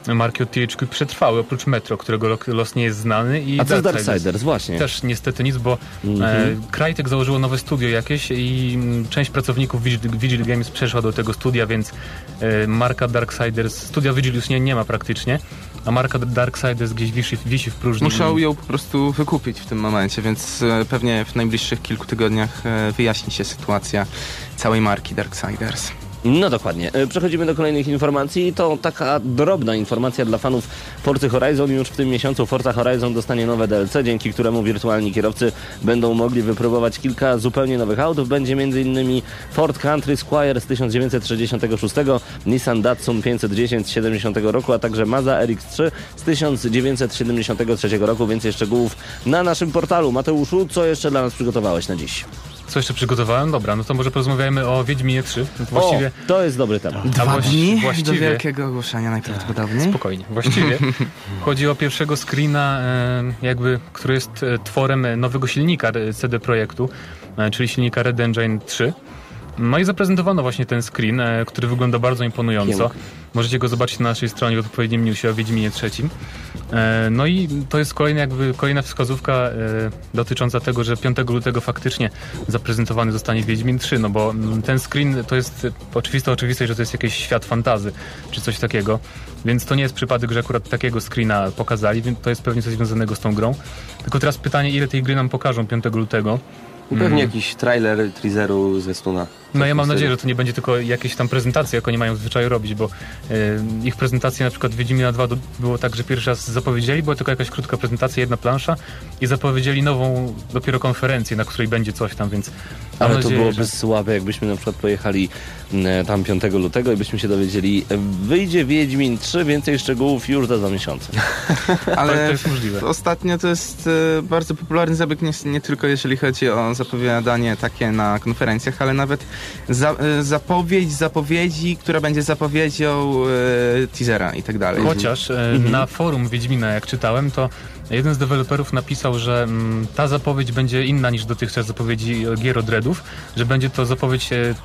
marki od THQ przetrwały, oprócz Metro, którego lo- los nie jest znany i A co z Darksiders. Właśnie. Też niestety nic, bo Mhm. e, Crytek założyło nowe studio jakieś i mm, część pracowników Vigil, Vigil Games przeszła do tego studia, więc e, marka Darksiders, studia Vigil już nie, nie ma praktycznie, a marka Darksiders gdzieś wisi, wisi w próżni. Muszą ją po prostu wykupić w tym momencie, więc e, pewnie w najbliższych kilku tygodniach e, wyjaśni się sytuacja całej marki Darksiders. No dokładnie. E, Przechodzimy do kolejnych informacji. To taka drobna informacja dla fanów Forza Horizon. Już w tym miesiącu Forza Horizon dostanie nowe DLC, dzięki któremu wirtualni kierowcy będą mogli wypróbować kilka zupełnie nowych autów. Będzie m.in. Ford Country Squire z 1966, Nissan Datsun 510 z 70 roku, a także Mazda RX-3 z 1973 roku. Więcej szczegółów na naszym portalu. Mateuszu, co jeszcze dla nas przygotowałeś na dziś? Co jeszcze przygotowałem? Dobra, no to może porozmawiajmy o Wiedźminie 3. Właściwie... O, to jest dobry temat. A Dwa właści- dni do właściwie- wielkiego ogłoszenia najprawdopodobniej. Spokojnie. Właściwie chodzi o pierwszego screena, e, jakby, który jest e, tworem nowego silnika CD Projektu, e, czyli silnika Red Engine 3. No i zaprezentowano właśnie ten screen, który wygląda bardzo imponująco. Piękny. Możecie go zobaczyć na naszej stronie w odpowiednim newsie o Wiedźminie trzecim. E, No i to jest kolejna, jakby, kolejna wskazówka e, dotycząca tego, że 5 lutego faktycznie zaprezentowany zostanie Wiedźmin 3, no bo mm, ten screen to jest e, oczywista oczywistość, że to jest jakiś świat fantazy, czy coś takiego, więc to nie jest przypadek, że akurat takiego screena pokazali, więc to jest pewnie coś związanego z tą grą. Tylko teraz pytanie, ile tej gry nam pokażą 5 lutego? Pewnie jakiś trailer, teaseru ze Stuna. No ja mam nadzieję, że to nie będzie tylko jakieś tam prezentacje, jak oni mają w zwyczaju robić, bo e, ich prezentacje na przykład Wiedźmina 2 do, było tak, że pierwszy raz zapowiedzieli, była tylko jakaś krótka prezentacja, jedna plansza i zapowiedzieli nową dopiero konferencję, na której będzie coś tam, więc Ale to byłoby że... słabe, jakbyśmy na przykład pojechali m, tam 5 lutego i byśmy się dowiedzieli, e, wyjdzie Wiedźmin 3, więcej szczegółów już za dwa miesiące. Ale to jest możliwe. ostatnio to jest e, bardzo popularny zabieg, nie, nie tylko jeżeli chodzi o zapowiadanie takie na konferencjach, ale nawet za, e, zapowiedź zapowiedzi, która będzie zapowiedzią e, teasera i tak dalej. Chociaż e, Mhm. na forum Wiedźmina, jak czytałem, to jeden z deweloperów napisał, że mm, ta zapowiedź będzie inna niż dotychczas zapowiedzi e, gier od Redów, że będzie to zapowiedź e,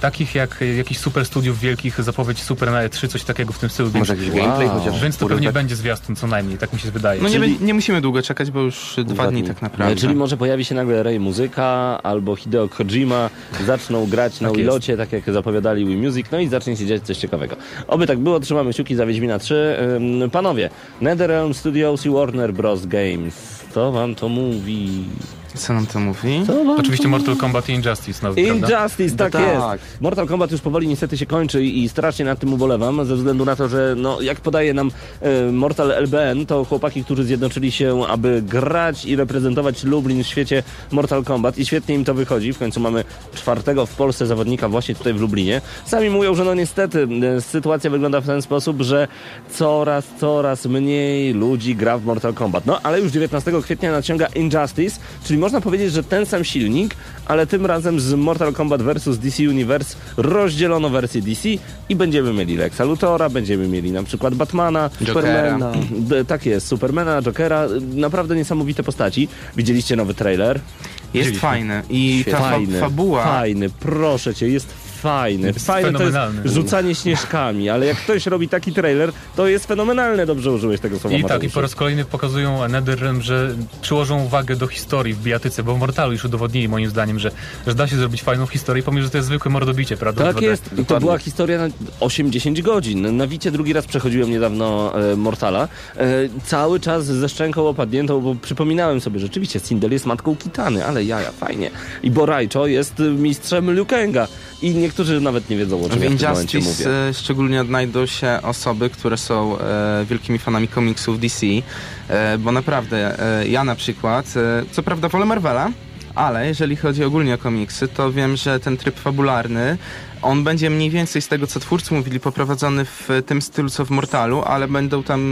takich jak jakichś super studiów wielkich, zapowiedź super na E3, coś takiego w tym stylu. Więc, Może jakiś gameplay chociaż. więc to pewnie będzie zwiastun co najmniej, tak mi się wydaje. No nie, Czyli- nie musimy długo czekać, bo już dwa dni dni. tak naprawdę. Czyli może pojawi się nagle Ray Muzyka albo Hideo Kojima, zaczną grać na Tak Wilocie, tak jak zapowiadali Wii Music, no i zacznie się dziać coś ciekawego. Oby tak było, trzymamy kciuki za Wiedźmina 3. Ym, Panowie, NetherRealm Studios i Warner Bros. Games, co wam to mówi? Co nam to mówi? Oczywiście Mortal Kombat i Injustice nowy, prawda? Injustice, tak, No tak. jest. Mortal Kombat już powoli niestety się kończy i strasznie nad tym ubolewam, ze względu na to, że no, jak podaje nam e, Mortal LBN, to chłopaki, którzy zjednoczyli się, aby grać i reprezentować Lublin w świecie Mortal Kombat i świetnie im to wychodzi. W końcu mamy czwartego w Polsce zawodnika właśnie tutaj w Lublinie. Sami mówią, że no niestety e, sytuacja wygląda w ten sposób, że coraz, coraz mniej ludzi gra w Mortal Kombat. No, ale już 19 kwietnia nadciąga Injustice, czyli można powiedzieć, że ten sam silnik, ale tym razem z Mortal Kombat vs DC Universe rozdzielono wersję DC i będziemy mieli Lexa Luthora, będziemy mieli na przykład Batmana, Jokera. Supermana, tak jest, Supermana, Jokera, naprawdę niesamowite postaci. Widzieliście nowy trailer? Jest fajny. I ta fa fabuła... fajny, proszę cię, jest fajny. Fajny to jest fenomenalny. rzucanie śnieżkami, ale jak ktoś robi taki trailer, to jest fenomenalne, dobrze użyłeś tego słowa I tak, i po raz kolejny pokazują NetherRealm, że przyłożą uwagę do historii w bijatyce, bo w Mortalu już udowodnili moim zdaniem, że, że da się zrobić fajną historię, pomimo, że to jest zwykłe mordobicie, prawda? Tak 2D. jest. I to była historia na 8-10 godzin. Na Wicie drugi raz przechodziłem niedawno e, Mortala. E, cały czas ze szczęką opadniętą, bo przypominałem sobie, rzeczywiście Sindel jest matką Kitany, ale jaja, fajnie. I Borajczo jest mistrzem Liu Kanga. I niektórzy nawet nie wiedzą, o czym W ja w tym momencie mówię. e, szczególnie odnajdą się osoby, które są e, wielkimi fanami komiksów DC, e, bo naprawdę e, ja na przykład, e, co prawda wolę Marvela, ale jeżeli chodzi ogólnie o komiksy, to wiem, że ten tryb fabularny, on będzie mniej więcej z tego, co twórcy mówili, poprowadzony w tym stylu, co w Mortalu, ale będą tam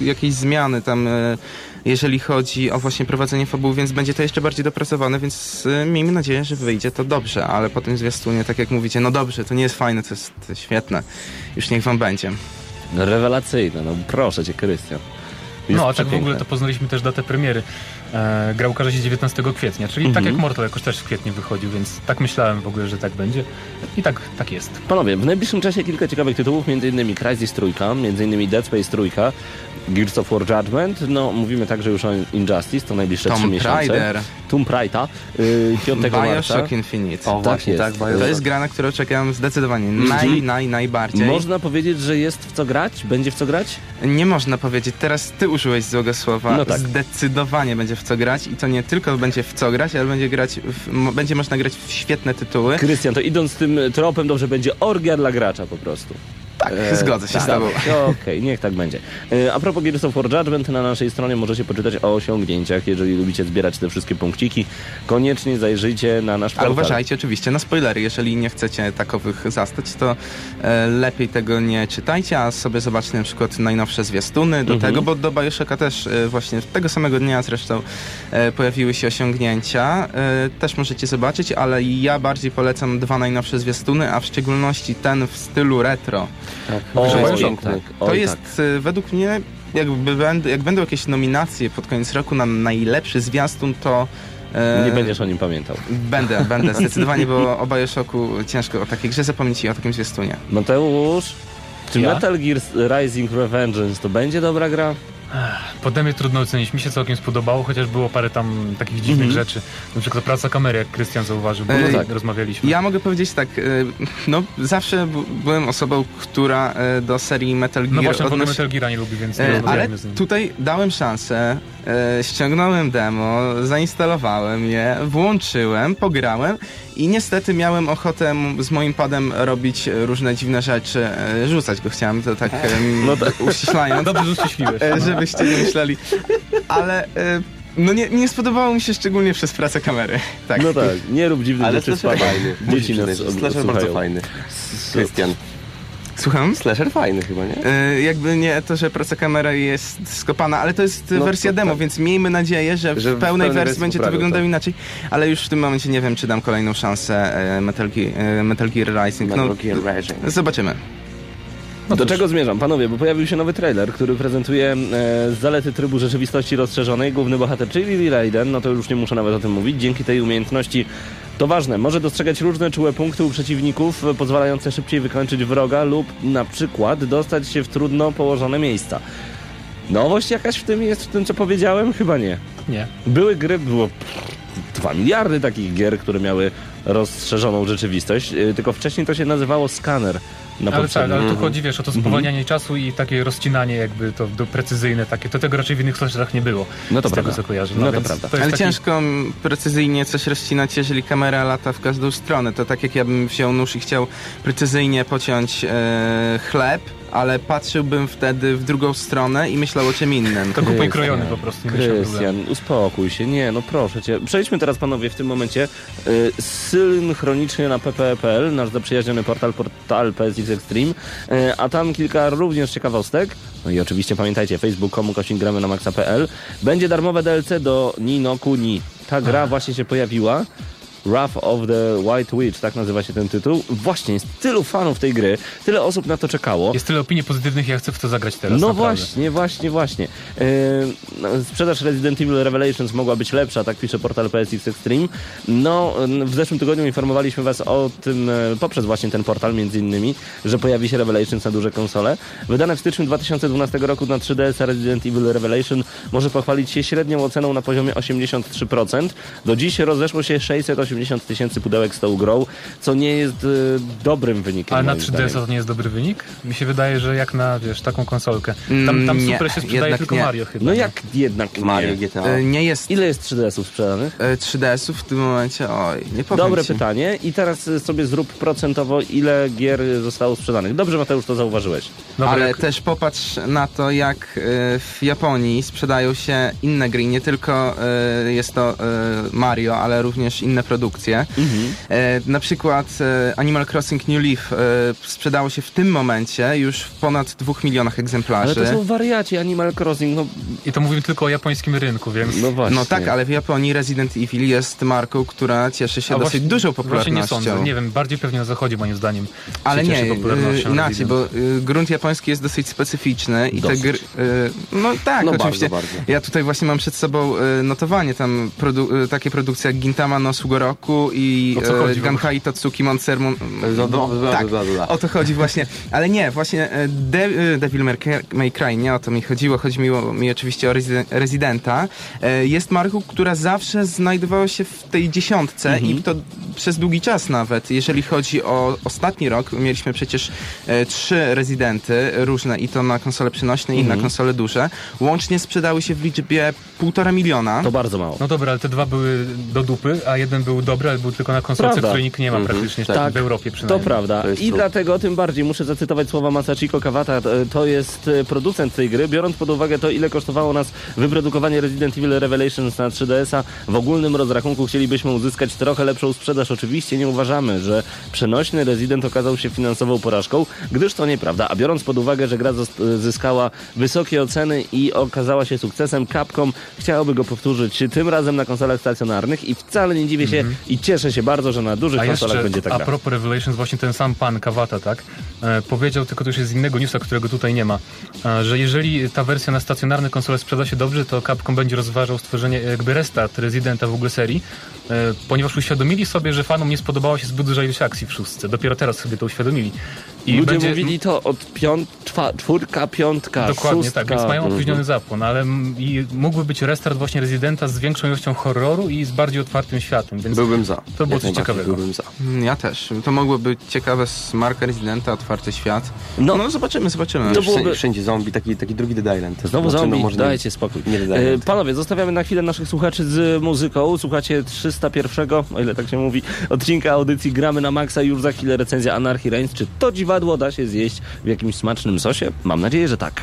jakieś zmiany tam, e, jeżeli chodzi o właśnie prowadzenie fabuły, więc będzie to jeszcze bardziej dopracowane, więc e, miejmy nadzieję, że wyjdzie to dobrze, ale po tym zwiastunie, tak jak mówicie, no dobrze, to nie jest fajne, to jest, to jest świetne, już niech wam będzie. Rewelacyjne, no proszę cię, Krystian. Jest No, a tak w ogóle to poznaliśmy też datę premiery. E, gra ukaże się 19 kwietnia, czyli tak Mhm. jak Mortal jakoś też w kwietniu wychodził, więc tak myślałem w ogóle, że tak będzie. I tak, tak jest. Panowie, w najbliższym czasie kilka ciekawych tytułów, m.in. Crysis Trójka, m.in. Dead Space Trójka, Gears of War Judgment, no mówimy także już o Injustice, to najbliższe trzy Tom miesiące. Raider, Tomb Raider, yy, 5 marca. Bioshock Infinite. O, Tak właśnie, jest. tak, To jest gra, na którą czekam zdecydowanie naj, Mhm. naj, najbardziej. Można powiedzieć, że jest w co grać? Będzie w co grać? Nie można powiedzieć, teraz ty użyłeś złego słowa. No tak. Zdecydowanie będzie w co grać i to nie tylko będzie w co grać, ale będzie grać, w, będzie można grać w świetne tytuły. Krystian, to idąc tym tropem, dobrze będzie orgia dla gracza po prostu. Tak, zgodzę się z tak. tobą. Okej, niech tak będzie. E, A propos Gears of War Judgment, na naszej stronie możecie poczytać o osiągnięciach. Jeżeli lubicie zbierać te wszystkie punkciki, koniecznie zajrzyjcie na nasz Ale portal. uważajcie oczywiście na spoilery. Jeżeli nie chcecie takowych zastać, to e, lepiej tego nie czytajcie, a sobie zobaczcie na przykład najnowsze zwiastuny do Mhm. tego, bo do Bioshocka też e, właśnie tego samego dnia zresztą e, pojawiły się osiągnięcia. E, też możecie zobaczyć, ale ja bardziej polecam dwa najnowsze zwiastuny, a w szczególności ten w stylu retro. O, Że oj, piękny. tak, To oj, jest tak. według mnie, jakby będą, jak będą jakieś nominacje pod koniec roku na najlepszy zwiastun, to e, Nie będziesz o nim pamiętał. Będę, będę zdecydowanie, bo o Bioshocku ciężko o takiej grze zapomnieć i o takim zwiastunie. Mateusz, czy Ja? Metal Gear Rising Revengeance to będzie dobra gra? Pode mnie trudno ocenić. Mi się całkiem spodobało, chociaż było parę tam takich dziwnych Mhm. rzeczy. Na przykład praca kamery, jak Krystian zauważył, bo Ej, tak, rozmawialiśmy. Ja mogę powiedzieć tak, e, no zawsze byłem osobą, która e, do serii Metal Gear No właśnie, odnosi- Metal Geara nie lubi, więc nie E, ale tutaj dałem szansę, e, ściągnąłem demo, zainstalowałem je, włączyłem, pograłem i niestety miałem ochotę z moim padem robić e, różne dziwne rzeczy, e, rzucać go chciałem, to tak, No tak. uściślając. Dobrze, że uściśliłeś. E, żebyście nie myśleli. Ale no nie, nie spodobało mi się szczególnie przez pracę kamery. Tak. No tak, nie rób dziwnych Ale rzeczy z. Dzieci nas od- bardzo fajny. Krystian. Słucham? Slasher fajny chyba, nie? E, jakby nie to, że praca kamery jest skopana, ale to jest No wersja to demo, tak. więc miejmy nadzieję, że w Że w pełnej pełnej wersji wersji będzie to poprawią, wyglądało tak. inaczej, ale już w tym momencie nie wiem, czy dam kolejną szansę e, Metal, Gear, e, Metal Gear Rising. No, Metal Gear Rising. zobaczymy. No Do czego zmierzam? Panowie, bo pojawił się nowy trailer, który prezentuje e, zalety trybu rzeczywistości rozszerzonej. Główny bohater, czyli Raiden, no to już nie muszę nawet o tym mówić. Dzięki tej umiejętności, to ważne, może dostrzegać różne czułe punkty u przeciwników, e, pozwalające szybciej wykończyć wroga lub na przykład dostać się w trudno położone miejsca. Nowość jakaś w tym jest, w tym co powiedziałem? Chyba nie. Nie. Były gry, było pff, 2 miliardy takich gier, które miały rozszerzoną rzeczywistość, yy, tylko wcześniej to się nazywało skaner. Na Ale tak, ale tu chodzi, wiesz, o to spowalnianie czasu i takie rozcinanie jakby to do precyzyjne takie. To tego raczej w innych software'ach nie było. No to z prawda. tego, co kojarzę. No to prawda. To jest Ale taki... ciężko precyzyjnie coś rozcinać, jeżeli kamera lata w każdą stronę. To tak jak ja bym wziął nóż i chciał precyzyjnie pociąć e, chleb, ale patrzyłbym wtedy w drugą stronę i myślał o czym innym. To kupuj krojony po prostu. Krystian, uspokój się, nie, no proszę cię. Przejdźmy teraz panowie w tym momencie y, synchronicznie na pp.pl, nasz zaprzyjaźniony portal, portal PSX Extreme, y, a tam kilka również ciekawostek. No i oczywiście pamiętajcie, facebook.com gramy na maxa.pl. Będzie darmowe DLC do Nino Kuni. Ta gra właśnie się pojawiła. Wrath of the White Witch, tak nazywa się ten tytuł. Właśnie, jest tylu fanów tej gry, tyle osób na to czekało. Jest tyle opinii pozytywnych, ja chcę w to zagrać teraz. No naprawdę. właśnie, właśnie, właśnie. Yy, no, sprzedaż Resident Evil Revelations mogła być lepsza, tak pisze portal PSX Extreme. No, w zeszłym tygodniu informowaliśmy was o tym yy, poprzez właśnie ten portal, między innymi, że pojawi się Revelations na duże konsole. Wydane w styczniu 2012 roku na 3DS Resident Evil Revelation może pochwalić się średnią oceną na poziomie 83%. Do dziś rozeszło się 680 tysięcy pudełek z tą grą, co nie jest yy, dobrym wynikiem. Ale na moim 3DS zdaniem. to nie jest dobry wynik? Mi się wydaje, że jak na, wiesz, taką konsolkę. Tam, tam Mm, nie, super się sprzedaje tylko nie. Mario chyba. No nie? jak jednak Mario, nie? GTA. E, nie jest Ile jest 3DS-ów sprzedanych? e, 3DS-ów w tym momencie, oj, nie powiem Dobre ci. pytanie. I teraz y, sobie zrób procentowo, ile gier zostało sprzedanych. Dobrze, Mateusz, to zauważyłeś. Dobra, Ale jak- też popatrz na to, jak e, w Japonii sprzedają się inne gry. Nie tylko e, jest to e, Mario, ale również inne produkcje. E, na przykład e, Animal Crossing New Leaf e, sprzedało się w tym momencie już w ponad dwóch milionach Ale egzemplarzy. to są wariaci Animal Crossing, no, I to mówimy tylko o japońskim rynku, więc... no właśnie. No tak, ale w Japonii Resident Evil jest marką, która cieszy się A dosyć właśnie- dużą Właśnie nie popularnością. sądzę. Nie wiem, bardziej pewnie na zachodzie moim zdaniem. Ale nie, popularnością y, inaczej, bo y, grunt japoński jest dosyć specyficzny i te Dosyć. gry... y, No tak, No oczywiście. bardzo, bardzo. Ja tutaj właśnie mam przed sobą y, notowanie, tam produ- y, takie produkcje jak Gintama no Sugoroku i O co chodzi w ogóle? Gankai Totsuki Monster... Mon- Bla, bla, bla, tak, bla, bla. o to chodzi właśnie. Ale nie, właśnie e, De e, Devil May Cry- nie o to mi chodziło. Chodziło mi oczywiście o Residenta. E, Jest marką, która zawsze znajdowała się w tej dziesiątce Mhm. i to przez długi czas nawet. Jeżeli chodzi o ostatni rok, mieliśmy przecież e, trzy Residenty różne i to na konsole przenośne i na Mhm. konsole duże. Łącznie sprzedały się w liczbie półtora miliona. To bardzo mało. No dobra, ale te dwa były do dupy, a jeden był dobry, ale był tylko na konsolce, Prawda. której nikt nie ma Mhm, praktycznie, tak. tak. w Europie To przynajmniej. prawda. To I true. dlatego tym bardziej muszę zacytować słowa Masachiko Kawata. E, To jest e, producent tej gry. Biorąc pod uwagę to, ile kosztowało nas wyprodukowanie Resident Evil Revelations na 3DS-a, w ogólnym rozrachunku chcielibyśmy uzyskać trochę lepszą sprzedaż. Oczywiście nie uważamy, że przenośny Resident okazał się finansową porażką, gdyż to nieprawda. A biorąc pod uwagę, że gra zost- zyskała wysokie oceny i okazała się sukcesem, Capcom chciałoby go powtórzyć tym razem na konsolach stacjonarnych i wcale nie dziwię się i cieszę się bardzo, że na dużych A konsolach jeszcze będzie tak a gra. propos Revelations, właśnie ten sam pan Kawata, tak, e, powiedział, tylko to już jest z innego newsa, którego tutaj nie ma, e, że jeżeli ta wersja na stacjonarne konsole sprzeda się dobrze, to Capcom będzie rozważał stworzenie jakby restart Residenta w ogóle serii, e, ponieważ uświadomili sobie, że fanom nie spodobała się zbyt duża ilość akcji w szóstce. Dopiero teraz sobie to uświadomili. I Ludzie będzie, mówili to od piąt, czwa, czwórka, piątka, Dokładnie szóstka. tak, więc mają Mhm. opóźniony zapłon, ale m- i mógłby być restart właśnie Residenta z większą ilością horroru i z bardziej otwartym światem, więc Byłbym za. To było coś ciekawego. Byłbym za. Mm, Ja też. To mogłoby być ciekawe z marka Residenta, otwarty świat. No. No, zobaczymy, zobaczymy. To Wszędzie, byłoby- wszędzie zombie, taki, taki drugi Dead Island. Znowu no, zombie, nie- dajcie spokój. Nie Dead E. Panowie, zostawiamy na chwilę naszych słuchaczy z muzyką. Słuchacie 301, o ile tak się mówi, odcinka audycji Gramy na Maxa. Już za chwilę recenzja Anarchy Reigns. Czy to dziwadło da się zjeść w jakimś smacznym sosie? Mam nadzieję, że tak.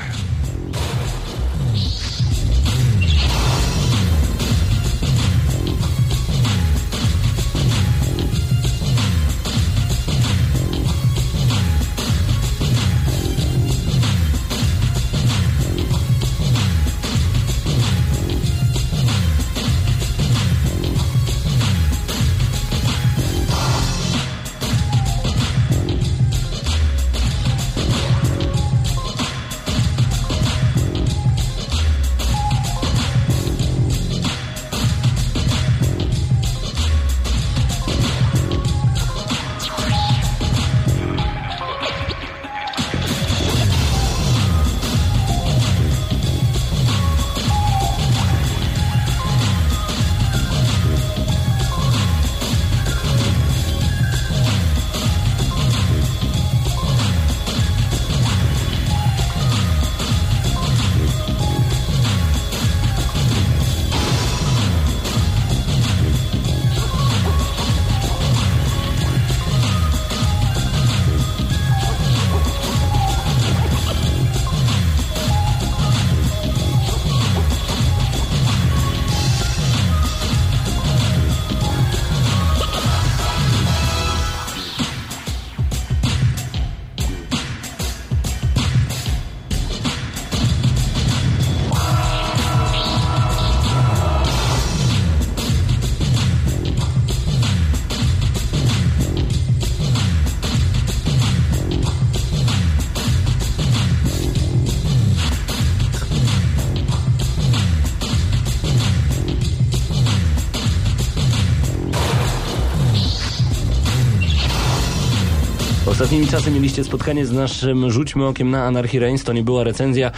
Ostatnimi czasy mieliście spotkanie z naszym Rzućmy okiem na Anarchy Reigns. To nie była recenzja.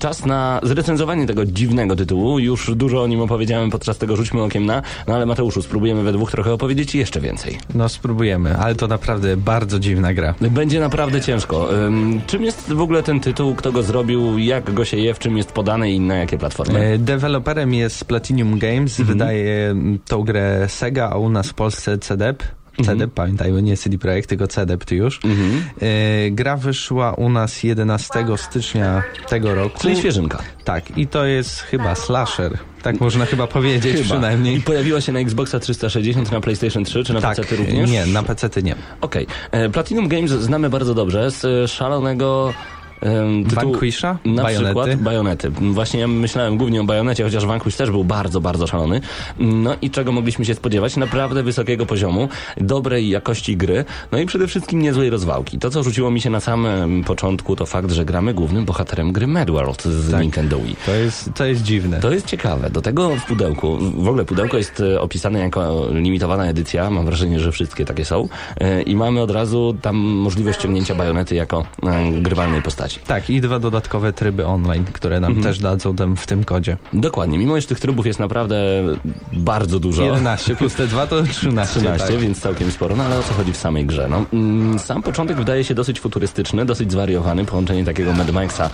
Czas na zrecenzowanie tego dziwnego tytułu. Już dużo o nim opowiedziałem podczas tego Rzućmy okiem na. No ale Mateuszu, spróbujemy we dwóch trochę opowiedzieć i jeszcze więcej. No spróbujemy, ale to naprawdę bardzo dziwna gra. Będzie naprawdę ciężko. Czym jest w ogóle ten tytuł? Kto go zrobił? Jak go się je? W czym jest podany i na jakie platformy? E, Deweloperem jest Platinum Games, wydaje mm, tą grę Sega, a u nas w Polsce CDEP. CDEP, pamiętajmy, nie CD Projekt, tylko CDEP tu już. E, gra wyszła u nas 11 stycznia tego roku. Czyli świeżynka. Tak, i to jest chyba slasher. Tak można chyba powiedzieć przynajmniej. I pojawiła się na Xboxa 360, na PlayStation 3 czy na tak, PC również? nie, na PC nie. Okej. E, Platinum Games znamy bardzo dobrze z e, szalonego em, tytułu... Vanquisha? Na Bajonety? przykład Bajonety. Właśnie ja myślałem głównie o Bajonecie, chociaż Vanquish też był bardzo, bardzo szalony. No i czego mogliśmy się spodziewać? Naprawdę wysokiego poziomu, dobrej jakości gry, no i przede wszystkim niezłej rozwałki. To, co rzuciło mi się na samym początku, to fakt, że gramy głównym bohaterem gry Medworld z Tak. Nintendo Wii. To jest, to jest dziwne. To jest ciekawe. Do tego w pudełku, w ogóle pudełko jest e, opisane jako limitowana edycja. Mam wrażenie, że wszystkie takie są. E, I mamy od razu tam możliwość ściągnięcia bajonety jako e, grywalnej postaci. Tak, i dwa dodatkowe tryby online, które nam też dadzą tam w tym kodzie. Dokładnie. Mimo, że tych trybów jest naprawdę bardzo dużo. 11 plus te 2 to 13. 13, tak. więc całkiem sporo, no ale o co chodzi w samej grze? No, mm, sam początek wydaje się dosyć futurystyczny, dosyć zwariowany, połączenie takiego Mad Maxa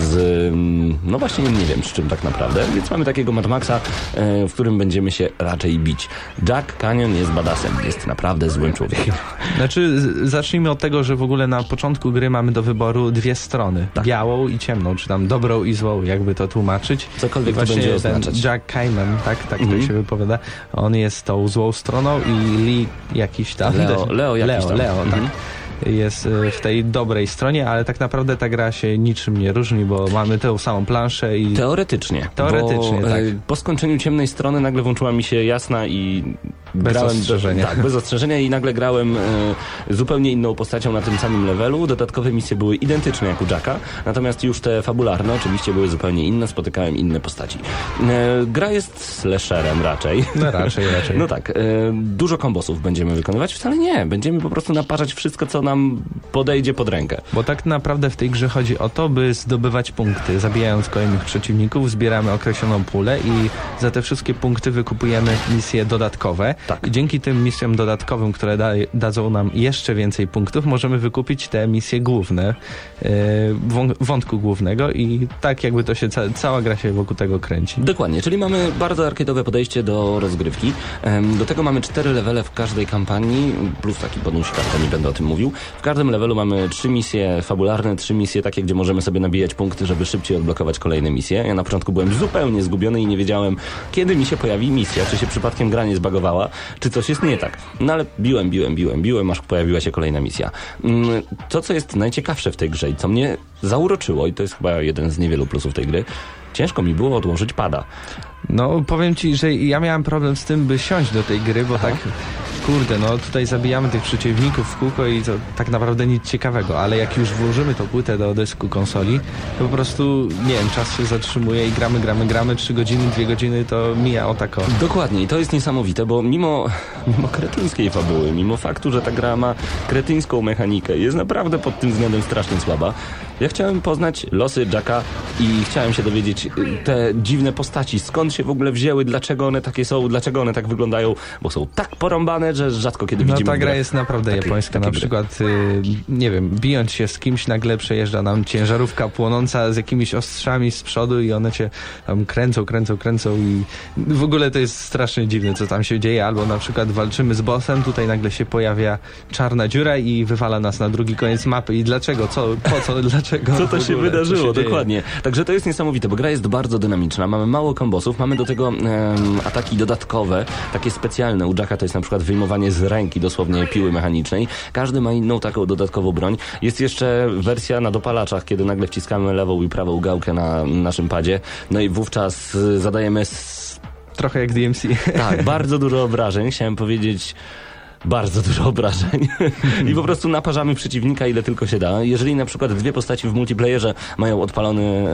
z, mm, no właśnie nie wiem z czym tak naprawdę, więc mamy takiego Mad Maxa, e, w którym będziemy się raczej bić. Jack Canyon jest badasem, jest naprawdę złym człowiekiem. Znaczy, zacznijmy od tego, że w ogóle na początku gry mamy do wyboru dwie strony. Tak. Białą i ciemną, czy tam dobrą i złą, jakby to tłumaczyć. Cokolwiek I to właśnie będzie oznaczać. Jack Cayman, tak, tak Mhm. to się wypowiada. On jest tą złą stroną i Lee jakiś tam. Leo- Leo jakiś Leo, tam. Leo, tak. Jest y, w tej dobrej stronie, ale tak naprawdę ta gra się niczym nie różni, bo mamy tę samą planszę i Teoretycznie. Teoretycznie, bo, tak. e, Po skończeniu ciemnej strony nagle włączyła mi się jasna i Bez grałem ostrzeżenia. Tak, bez ostrzeżenia i nagle grałem e, zupełnie inną postacią na tym samym levelu. Dodatkowe misje były identyczne jak u Jacka, natomiast już te fabularne oczywiście były zupełnie inne, spotykałem inne postaci. E, gra jest slasherem raczej. no raczej, raczej. No tak, e, dużo kombosów będziemy wykonywać? Wcale nie. Będziemy po prostu naparzać wszystko, co nam podejdzie pod rękę. Bo tak naprawdę w tej grze chodzi o to, by zdobywać punkty. Zabijając kolejnych przeciwników, zbieramy określoną pulę i za te wszystkie punkty wykupujemy misje dodatkowe. Tak. I dzięki tym misjom dodatkowym, które da, dadzą nam jeszcze więcej punktów, możemy wykupić te misje główne, wą- wątku głównego i tak jakby to się, ca cała gra się wokół tego kręci. Dokładnie, czyli mamy bardzo arcade'owe podejście do rozgrywki. Do tego mamy cztery levele w każdej kampanii, plus taki bonusik, ale nie będę o tym mówił. W każdym levelu mamy trzy misje fabularne, trzy misje takie, gdzie możemy sobie nabijać punkty, żeby szybciej odblokować kolejne misje. Ja na początku byłem zupełnie zgubiony i nie wiedziałem, kiedy mi się pojawi misja, czy się przypadkiem gra nie zbagowała, czy coś jest nie tak. No ale biłem, biłem, biłem, biłem, aż pojawiła się kolejna misja. Mm, To, co jest najciekawsze w tej grze i co mnie zauroczyło, i to jest chyba jeden z niewielu plusów tej gry, ciężko mi było odłożyć pada. No, powiem ci, że ja miałem problem z tym, by siąść do tej gry, bo tak, kurde, no tutaj zabijamy tych przeciwników w kółko i to tak naprawdę nic ciekawego, ale jak już włożymy tą płytę do dysku konsoli, to po prostu, nie wiem, czas się zatrzymuje i gramy, gramy, gramy, trzy godziny, dwie godziny to mija o tako. Dokładnie i to jest niesamowite, bo mimo, mimo kretyńskiej fabuły, mimo faktu, że ta gra ma kretyńską mechanikę, jest naprawdę pod tym względem strasznie słaba. Ja chciałem poznać losy Jacka i chciałem się dowiedzieć te dziwne postaci, skąd się w ogóle wzięły, dlaczego one takie są, dlaczego one tak wyglądają, bo są tak porąbane, że rzadko kiedy No widzimy ta w gra jest naprawdę takie- japońska. takie Na przykład, y, nie wiem, bijąc się z kimś, nagle przejeżdża nam ciężarówka płonąca z jakimiś ostrzami z przodu i one cię tam kręcą, kręcą, kręcą i w ogóle to jest strasznie dziwne, co tam się dzieje. Albo na przykład walczymy z bossem, tutaj nagle się pojawia czarna dziura i wywala nas na drugi koniec mapy. I dlaczego? Co? Po co? Dlaczego? Co to się wydarzyło, się dzieje? dokładnie. Także to jest niesamowite, bo gra jest bardzo dynamiczna, mamy mało kombosów, mamy do tego ataki dodatkowe, takie specjalne. U Jacka to jest na przykład wyjmowanie z ręki dosłownie piły mechanicznej. Każdy ma inną taką dodatkową broń. Jest jeszcze wersja na dopalaczach, kiedy nagle wciskamy lewą i prawą gałkę na naszym padzie, no i wówczas y, zadajemy s- Trochę jak DMC. tak, bardzo dużo obrażeń. Chciałem powiedzieć bardzo dużo obrażeń i po prostu naparzamy przeciwnika ile tylko się da. Jeżeli na przykład dwie postaci w multiplayerze mają odpalony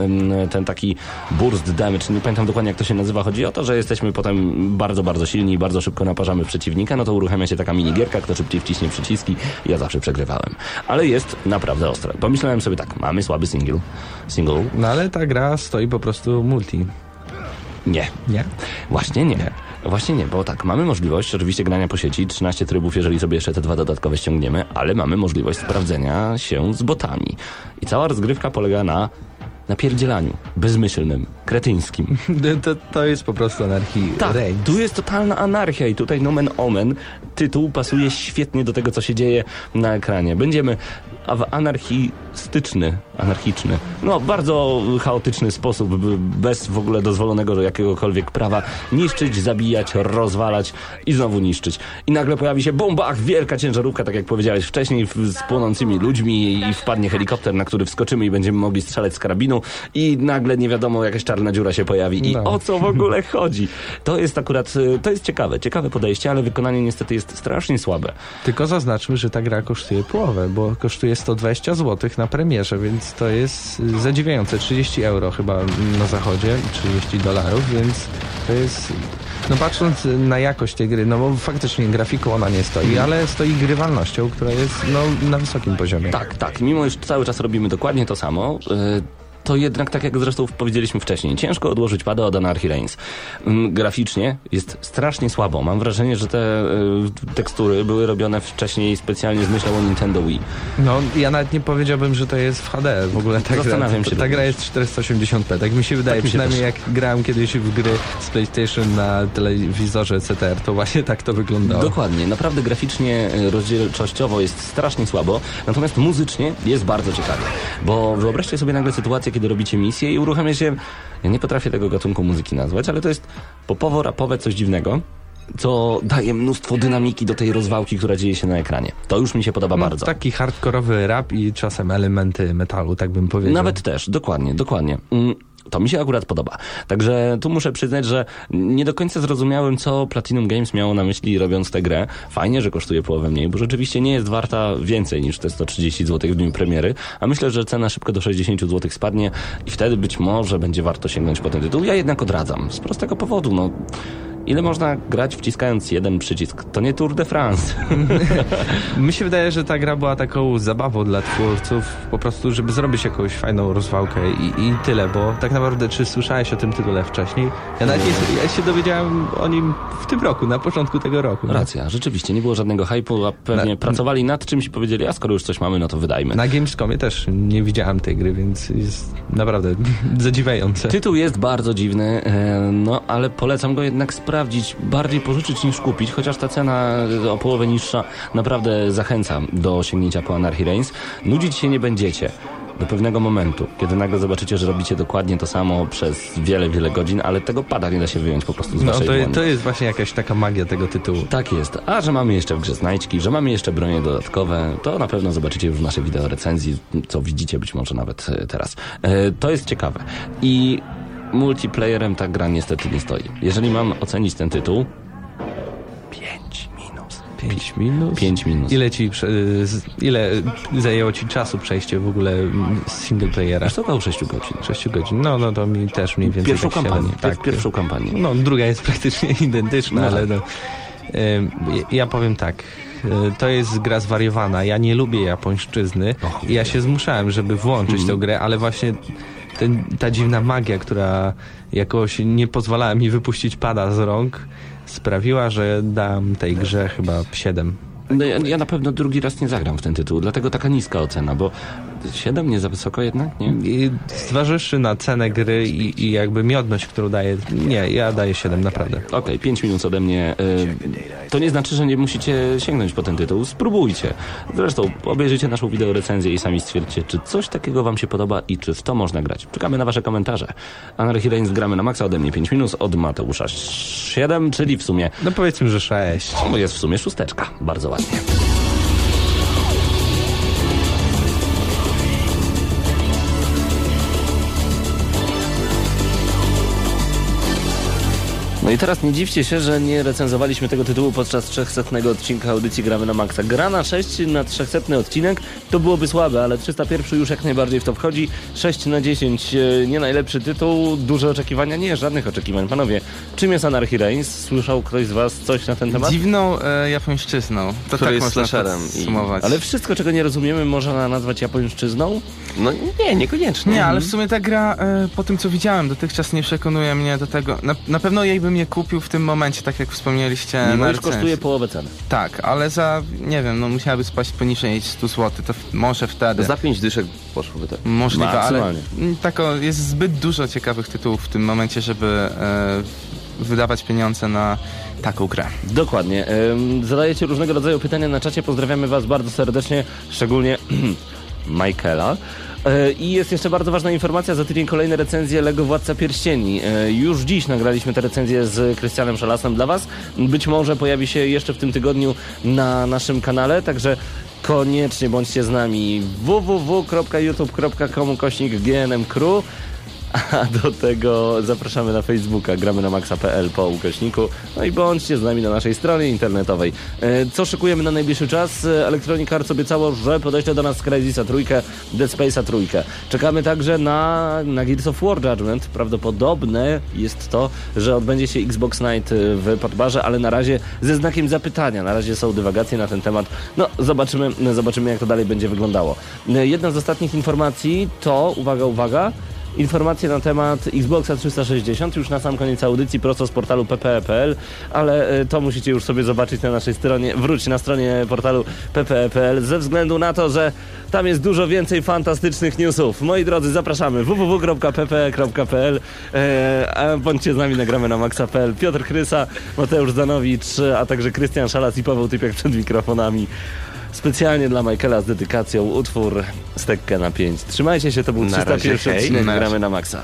ten taki burst damage, nie pamiętam dokładnie jak to się nazywa, chodzi o to, że jesteśmy potem bardzo, bardzo silni i bardzo szybko naparzamy przeciwnika, no to uruchamia się taka minigierka, kto szybciej wciśnie przyciski. Ja zawsze przegrywałem. Ale jest naprawdę ostre. Pomyślałem sobie tak, mamy słaby single. Single? No ale ta gra stoi po prostu multi. Nie. Nie? Właśnie nie. Właśnie nie, bo tak, mamy możliwość oczywiście grania po sieci, 13 trybów, jeżeli sobie jeszcze te dwa dodatkowe ściągniemy, ale mamy możliwość sprawdzenia się z botami. I cała rozgrywka polega na napierdzielaniu, bezmyślnym, kretyńskim. To, to jest po prostu anarchii Tak, tu jest totalna anarchia i tutaj nomen omen tytuł pasuje świetnie do tego, co się dzieje na ekranie. Będziemy w anarchistyczny, anarchiczny, no bardzo chaotyczny sposób, bez w ogóle dozwolonego jakiegokolwiek prawa niszczyć, zabijać, rozwalać i znowu niszczyć. I nagle pojawi się bomba, ach, wielka ciężarówka, tak jak powiedziałeś wcześniej, z płonącymi ludźmi i wpadnie helikopter, na który wskoczymy i będziemy mogli strzelać z karabinu i nagle nie wiadomo, jakaś czarna dziura się pojawi i No. o co w ogóle chodzi? To jest akurat, y, to jest ciekawe, ciekawe podejście, ale wykonanie niestety jest strasznie słabe. Tylko zaznaczmy, że ta gra kosztuje połowę, bo kosztuje 120 zł na premierze, więc to jest zadziwiające. 30 euro chyba na zachodzie, 30 dolarów, więc to jest... No patrząc na jakość tej gry, no bo faktycznie grafiką ona nie stoi, ale stoi grywalnością, która jest no, na wysokim poziomie. Tak, tak. Mimo iż cały czas robimy dokładnie to samo, y, to jednak, tak jak zresztą powiedzieliśmy wcześniej, ciężko odłożyć pada od Anarchy Reigns. Mm, Graficznie jest strasznie słabo. Mam wrażenie, że te y, tekstury były robione wcześniej specjalnie z myślą o Nintendo Wii. No, ja nawet nie powiedziałbym, że to jest w HD. W ogóle ta gra, Zastanawiam się ta gra jest 480p. Tak mi się wydaje, Tak mi się przynajmniej też. jak grałem kiedyś w gry z PlayStation na telewizorze CTR, to właśnie tak to wyglądało. Dokładnie. Naprawdę graficznie, y, rozdzielczościowo jest strasznie słabo, natomiast muzycznie jest bardzo ciekawie. Bo wyobraźcie sobie nagle sytuację, kiedy robicie misję i uruchamia się... Ja nie potrafię tego gatunku muzyki nazwać, ale to jest popowo-rapowe coś dziwnego, co daje mnóstwo dynamiki do tej rozwałki, która dzieje się na ekranie. To już mi się podoba No, bardzo. Taki hardkorowy rap i czasem elementy metalu, tak bym powiedział. Nawet też, dokładnie, dokładnie. To mi się akurat podoba. Także tu muszę przyznać, że nie do końca zrozumiałem, co Platinum Games miało na myśli robiąc tę grę. Fajnie, że kosztuje połowę mniej, bo rzeczywiście nie jest warta więcej niż te 130 zł w dniu premiery, a myślę, że cena szybko do 60 zł spadnie i wtedy być może będzie warto sięgnąć po ten tytuł. Ja jednak odradzam. Z prostego powodu, no. Ile można grać wciskając jeden przycisk? To nie Tour de France. Mi się wydaje, że ta gra była taką zabawą dla twórców, po prostu, żeby zrobić jakąś fajną rozwałkę i, i tyle, bo tak naprawdę, czy słyszałeś o tym tytule wcześniej? Ja nawet nie, ja się dowiedziałem o nim w tym roku, na początku tego roku. Racja, rzeczywiście, nie było żadnego hypu, a pewnie Na- pracowali nad czymś i powiedzieli, a skoro już coś mamy, no to wydajmy. Na Gamescomie też nie widziałem tej gry, więc jest naprawdę zadziwiające. Tytuł jest bardzo dziwny, e, no ale polecam go jednak sprawdzić, bardziej pożyczyć niż kupić, chociaż ta cena o połowę niższa naprawdę zachęca do sięgnięcia po Anarchy Reigns. Nudzić się nie będziecie. Do pewnego momentu, kiedy nagle zobaczycie, że robicie dokładnie to samo przez wiele, wiele godzin, ale tego pada nie da się wyjąć po prostu z No waszej to, dłoni. to jest właśnie jakaś taka magia tego tytułu. Tak jest. A że mamy jeszcze w grze znajdźki, że mamy jeszcze bronie dodatkowe, to na pewno zobaczycie już w naszej wideo recenzji, co widzicie być może nawet e, teraz. E, To jest ciekawe. I multiplayerem ta gra niestety nie stoi. Jeżeli mam ocenić ten tytuł, 5 minus. 5 minut? 5 minus. Ile ci, ile zajęło ci czasu przejście w ogóle mm, z single playera? Aż to około 6 godzin. 6 godzin. No, no to mi też mniej więcej Pierwszą tak kampanię. Tak, pierwszą kampanię. No, druga jest praktycznie identyczna, No ale tak. no. Ja- powiem tak. y, To jest gra zwariowana. Ja nie lubię japońszczyzny i ja się zmuszałem, żeby włączyć tę grę, ale właśnie ten, ta dziwna magia, która jakoś nie pozwalała mi wypuścić pada z rąk, sprawiła, że dam tej grze chyba 7. No, ja, ja na pewno drugi raz nie zagram w ten tytuł, dlatego taka niska ocena, bo 7 nie za wysoko jednak, nie? I zważywszy na cenę gry i, i jakby miodność, którą daję, nie, ja daję 7, naprawdę. Okej, 5 minut ode mnie. Y, To nie znaczy, że nie musicie sięgnąć po ten tytuł. Spróbujcie. Zresztą obejrzyjcie naszą wideo recenzję i sami stwierdźcie, czy coś takiego wam się podoba i czy w to można grać. Czekamy na wasze komentarze. Anarchy Reigns gramy na maksa ode mnie 5 minut, od Mateusza 7, czyli w sumie, No powiedzmy, że 6. no jest w sumie szósteczka. Bardzo ładnie. No i teraz nie dziwcie się, że nie recenzowaliśmy tego tytułu podczas 300 odcinka audycji Gramy na Maxa. Gra na 6 na 300 odcinek to byłoby słabe, ale 301 już jak najbardziej w to wchodzi. 6 na 10 e, nie najlepszy tytuł, duże oczekiwania, nie, żadnych oczekiwań. Panowie, czym jest Anarchy Reigns? Słyszał ktoś z was coś na ten temat? Dziwną e, japońszczyzną. To Który tak jest można slasherem i- podsumować. Ale wszystko, czego nie rozumiemy, można nazwać japońszczyzną? No nie, niekoniecznie. Nie, ale w sumie ta gra, e, po tym co widziałem dotychczas, nie przekonuje mnie do tego. Na, na pewno jej bym je kupił w tym momencie, tak jak wspomnieliście Mimo już kosztuje połowę ceny. Tak, ale za, nie wiem, no musiałaby spaść poniżej 100 zł, to w, może wtedy. Za pięć dyszek poszłoby tak. Możliwe, ale tak o, jest zbyt dużo ciekawych tytułów w tym momencie, żeby e, wydawać pieniądze na taką grę. Dokładnie. Ym, Zadajecie różnego rodzaju pytania na czacie. Pozdrawiamy Was bardzo serdecznie, szczególnie Michaela. E, I jest jeszcze bardzo ważna informacja, za tydzień kolejne recenzje LEGO Władca Pierścieni. E, Już dziś nagraliśmy te recenzje z Krystianem Szalasem dla Was. Być może pojawi się jeszcze w tym tygodniu na naszym kanale, także koniecznie bądźcie z nami www.youtube.com GNM Crew. A do tego zapraszamy na Facebooka, gramy na maxa.pl po ukośniku. No i bądźcie z nami na naszej stronie internetowej. E, Co szykujemy na najbliższy czas? E, Electronic Arts obiecało, że podeśle do nas Crysisa trójkę, Dead Space'a trójkę. Czekamy także na, na Gears of War Judgment. Prawdopodobne jest to, że odbędzie się Xbox Night w Podbarze, ale na razie ze znakiem zapytania. Na razie są dywagacje na ten temat. No, zobaczymy, zobaczymy jak to dalej będzie wyglądało. E, Jedna z ostatnich informacji to, uwaga, uwaga, Informacje na temat Xboxa 360 już na sam koniec audycji prosto z portalu ppe.pl, ale e, to musicie już sobie zobaczyć na naszej stronie. Wróć na stronie portalu ppe.pl ze względu na to, że tam jest dużo więcej fantastycznych newsów. Moi drodzy, zapraszamy www.ppe.pl e, a bądźcie z nami, nagramy na maxa.pl. Piotr Krysa, Mateusz Zanowicz, a także Krystian Szalas i Paweł Typiak przed mikrofonami. Specjalnie dla Michaela z dedykacją utwór Stekkę na 5. Trzymajcie się, to był Na razie, 301 hej. odcinek. Gramy na Maxa.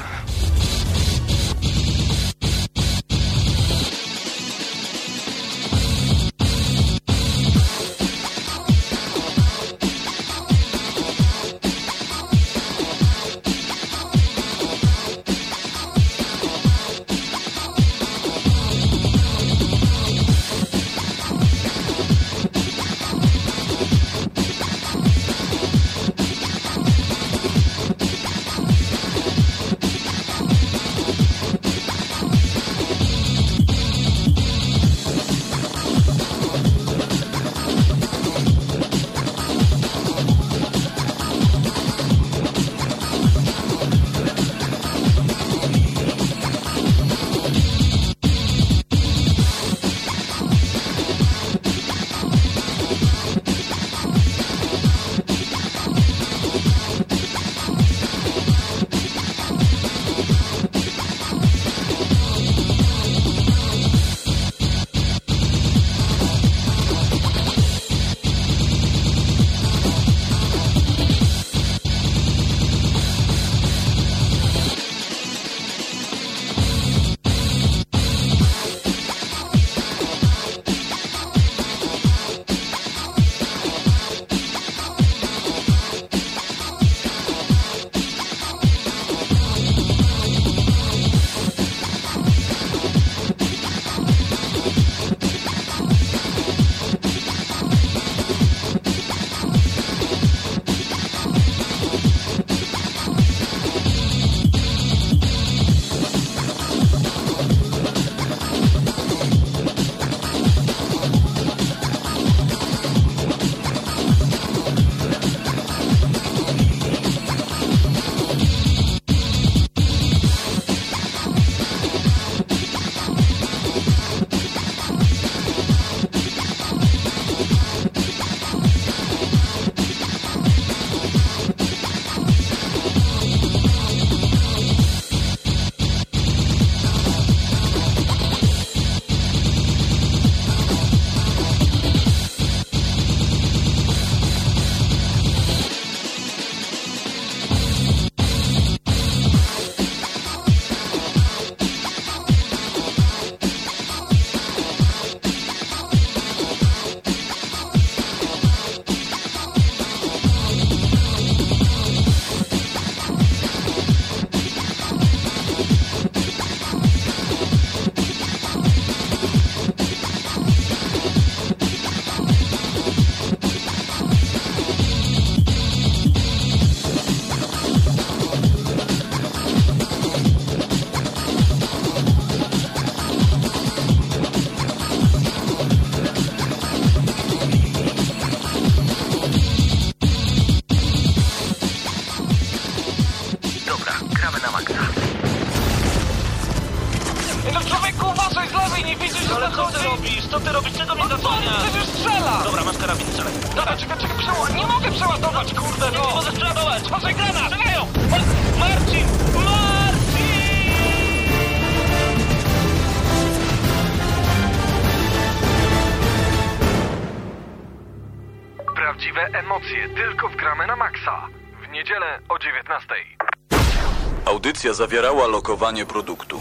Niedzielę o 19. Audycja zawierała lokowanie produktu.